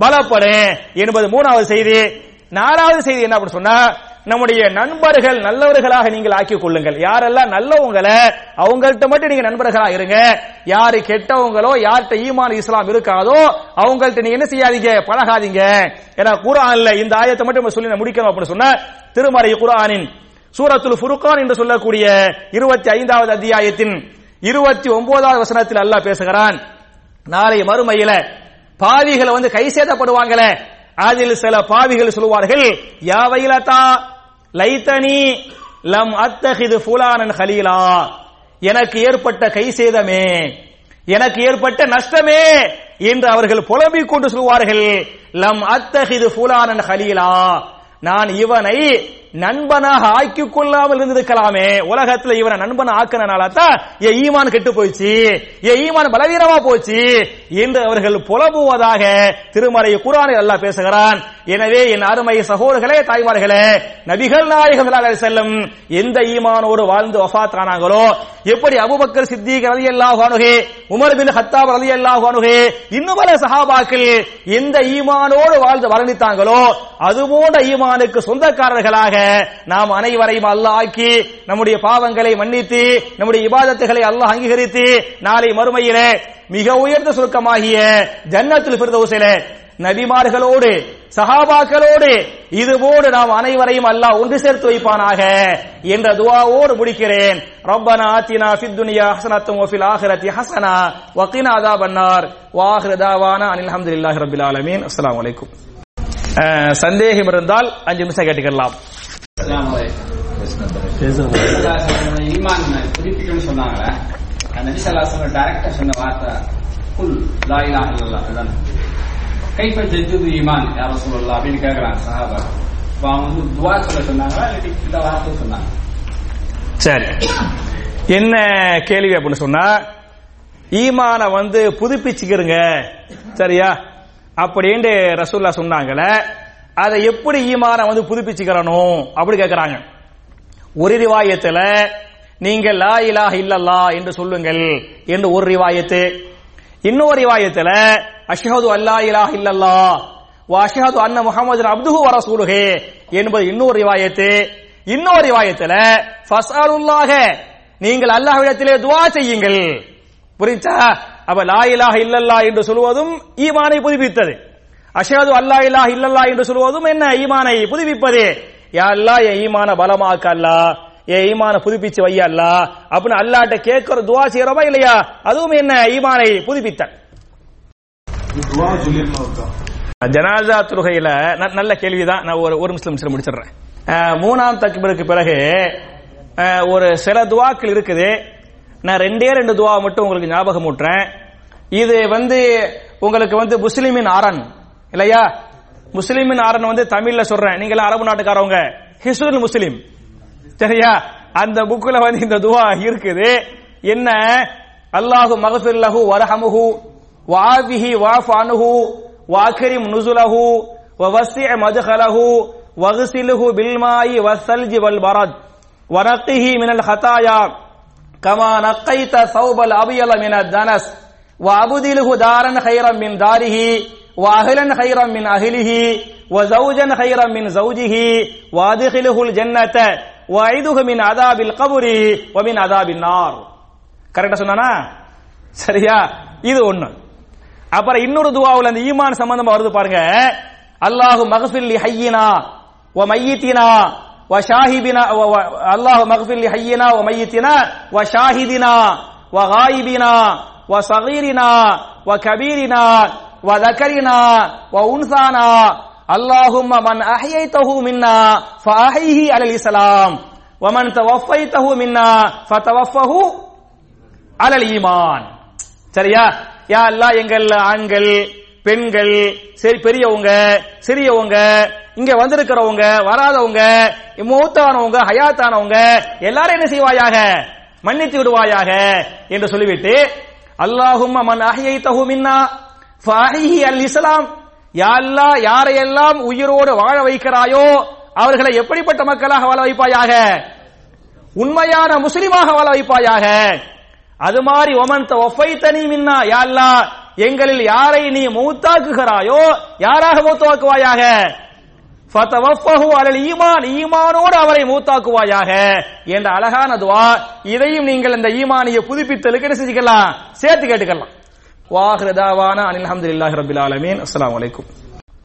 பலப்படும் என்பது மூணாவது செய்தி. நாலாவது செய்தி என்ன அப்படின்னு சொன்னா நம்முடைய நண்பர்கள் நல்லவர்களாக நீங்கள் ஆக்கிக் கொள்ளுங்கள். யாரெல்லாம் நல்லவங்களை அவங்கள்ட்ட மட்டும் நீங்க நண்பர்களா இருங்க. யாரு கெட்டவங்களோ யார்கிட்ட ஈமான் இஸ்லாம் இருக்காதோ அவங்கள்ட்ட நீங்க என்ன செய்யாதீங்க? பழகாதீங்க. ஏன்னா குரான்ல இந்த ஆயத்தை மட்டும் நம்ம சொல்லி நான் முடிக்கணும் அப்படின்னு சொன்ன திருமறை குரானின் சூரத்துல் ஃபுருக்கான் என்று சொல்லக்கூடிய இருபத்தி ஐந்தாவது அத்தியாயத்தின் இருபத்தி ஒன்பதாவது வசனத்தில் அல்லாஹ் பேசுகிறான். நாளை மறுமையில பாவிகளை வந்து கை சேதப்படுவாங்களே. அதில் சில பாவிகள் சொல்லுவார்கள் யாவையில தான் லைத்தனி லம் அத்தஹிது ஃபுலானன் ஹலீலா. எனக்கு ஏற்பட்ட கை சேதமே. எனக்கு ஏற்பட்ட நஷ்டமே என்று அவர்கள் புலம்பிக் கொண்டு சொல்வார்கள். லம் அத்தஹிது ஃபுலானன் ஹலீலா. நான் இவனை நண்பனாக ஆக்கி கொள்ளாமல் இருந்திருக்கலாமே. உலகத்துல இவனை நண்பன் ஆக்கினால தான் ஏ ஈமான் கெட்டு போயிடுச்சு. ஏ ஈமான் பலவீனமா போச்சு. என்று அவர்கள் புலம்புவதாக திருமறை குரானில் அல்லா பேசுகிறான். எனவே என் அருமை சகோதரர்களே தாய்மார்களே நபிகள் நாயகம் செல்லும் எந்த ஈமானோடு வாழ்ந்து வஃபாத் ஆனாங்களோ எப்படி அபுபக்கர் சித்திக் ரலியல்லாஹு அனுகே உமர் பின் ஹத்தாப் ரலியல்லாஹு அன்ஹு இன்னும் பல சஹாபாக்கள் எந்த ஈமானோடு வாழ்ந்து மரணித்தாங்களோ அதுபோன்ற ஈமானுக்கு சொந்தக்காரர்களாக நாம் அனைவரையும் அல்லாஹ் நம்முடைய பாவங்களை மன்னித்து நம்முடைய இபாதத்துகளை அல்லாஹ் அங்கீகரித்து நாளை மறுமையிலே மிக உயர்ந்த சுருக்கமாகிய ஜன்னத்தில் பிறந்த நபிமார்களோடு சஹாபாக்களோடு இதுவோடு நாம் அனைவரையும் அல்லாஹ் ஒன்று சேர்த்து வைப்பானாக என்ற துவாவோடு முடிக்கிறேன். ரப்பனா ஆத்தினா ஃபித் துனியா ஹசனத்தும் வஃபில் ஆஹிரத்தி ஹசனா வக்கீனா அதா பன்னார் வாஹிர அனில் அஹமதுல்லாஹி ரபில் ஆலமீன். அஸ்லாம் வலைக்கும் சந்தேகம் இருந்தால் அஞ்சு நிமிஷம் கேட்டுக்கலாம். ஈமான் புதுப்பிக்கணும்னு சொன்னாங்களே டைரக்டா சொன்ன வார்த்தை குல் ஈமான் யா ரசூலுல்லாஹ் அப்படின்னு சஹாபா. அப்ப அவங்க வந்து துவா சொல்ல சொன்னாங்களா இல்லாட்டி இந்த வார்த்தை சொன்னாங்க? சரி. என்ன கேள்வி அப்படின்னு சொன்னா ஈமான வந்து புதுப்பிச்சுக்கிறங்க சரியா? அப்படின்னு ரசூல்லா சொன்னாங்களே அதை எப்படி ஈமான வந்து புதுப்பிச்சுக்கிறணும் அப்படி கேட்கிறாங்க ஒரு ரிவாயத்துல நீங்க லா இலாஹ இல்லல்லா என்று சொல்லுங்கள் என்று ஒரு ரிவாயத்து. இன்னொரு ரிவாயத்துல அஷ்ஹது அல்லா இலாஹ இல்லல்லா வ அஷ்ஹது அன்ன முஹம்மது அப்துஹு வ ரசூலுஹு என்பது இன்னொரு ரிவாயத்து. இன்னொரு ரிவாயத்துல ஃபஸ்அலுல்லாஹ நீங்கள் அல்லாஹ்விடத்திலே துஆ செய்யுங்கள். புரிஞ்சா? அப்ப லா இலாஹ இல்லல்லா என்று சொல்வதும் ஈமானை புதுப்பித்தது. அஷஹது அல்லா இலாஹ இல்லல்லா என்று சொல்வதும் என்ன? ஈமானை புதுப்பிப்பது. யா அல்லாஹ் என் ஈமான பலமாக்க அல்லா. என் ஈமான புதுப்பிச்சு வை அல்லா. அப்படின்னு அல்லாட்ட கேட்கிற துவா செய்யறோமா இல்லையா? அதுவும் என்ன? ஈமானை புதுப்பித்தல். ஜனாசா தொழுகையில நல்ல கேள்விதான். நான் ஒரு ஒரு முஸ்லிம் முஸ்லிம் முடிச்சிடுறேன். மூணாம் தக்பருக்கு பிறகு ஒரு சில துவாக்கள் இருக்குது. நான் ரெண்டே ரெண்டு துவா மட்டும் உங்களுக்கு ஞாபகம் ஊட்டுறேன். இது வந்து உங்களுக்கு வந்து முஸ்லிமின் அரண். இல்லையா முஸ்லிமின் அரண் வந்து தமிழ்ல சொல்றேன் நீங்க எல்லாம் அரபு நாட்டுக்காரவங்க ஹிஸ்ருல் முஸ்லிம் சரியா அந்த புக்ல வந்து இந்த துவா இருக்குது என்ன அல்லாஹு மகஃபிர் லஹு வரஹமுஹு வாபிஹி வாஃப் அனுஹு வாக்கரிம் நுசுலஹு ووسع مدخله واغسله بالماء والثلج والبرد ونقه من الخطايا كما نقيت ثوب الأبيض من الدنس وأبدله دارا خيرا من داره وأهلا خيرا من أهله وزوجا خيرا من زوجه وأدخله الجنة وأعيده من عذاب القبر ومن عذاب النار கரெக்டா சொன்னானா சரியா இது ஒண்ணு அப்புறம் இன்னொரு துவாவுல அந்த ஈமான் சம்பந்தமா வருது பாருங்க அல்லாஹு மகஃபில் லி ஹய்யினா வ மையித்தினா வ ஷாஹிபினா வ- வ- அல்லாஹு மகஃபில் லி ஹய்யினா வ மையித்தினா வ ஷாஹிதினா வ காயிபினா வ சகீரினா வ கபீரினா வ தக்கரினா வ உன்சானா اللهم من أحييته منا فأحيه على الإسلام ومن توفيته منا فتوفه அலல் ஈமான் சரியா யா அல்லாஹ் எங்கள் ஆண்கள் பெண்கள் சரி பெரியவங்க சிறியவங்க இங்க வந்திருக்கிறவங்க வராதவங்க மூத்தானவங்க ஹயாத்தானவங்க எல்லாரும் என்ன செய்வாயாக மன்னித்து விடுவாயாக என்று சொல்லிவிட்டு அல்லாஹும்ம மன் அஹ்யைதஹு மின்னா ஃபஅஹிஹி அல் இஸ்லாம். யா யாரையெல்லாம் உயிரோடு வாழ வைக்கிறாயோ அவர்களை எப்படிப்பட்ட மக்களாக வாழ வைப்பாயாக? உண்மையான முஸ்லிமாக வாழ வைப்பாயாக? அது மாதிரி ஒமன் தனி மின்னா யா எங்களில் யாரை நீ மௌத்தாக்குகிறாயோ யாராக மௌத்தாக்குவாயாக? ஈமான் ஈமானோடு அவரை மூத்தாக்குவாயாக. என்ற அழகான துவா இதையும் நீங்கள் இந்த ஈமானிய புதுப்பித்தலுக்கு என்ன செஞ்சுக்கலாம்? சேர்த்து கேட்டுக்கலாம். வாஹ்ரதாவான அனில் அல்ஹம்துலில்லாஹி ரபில் ஆலமீன். அஸ்லாம் அலைக்கும்.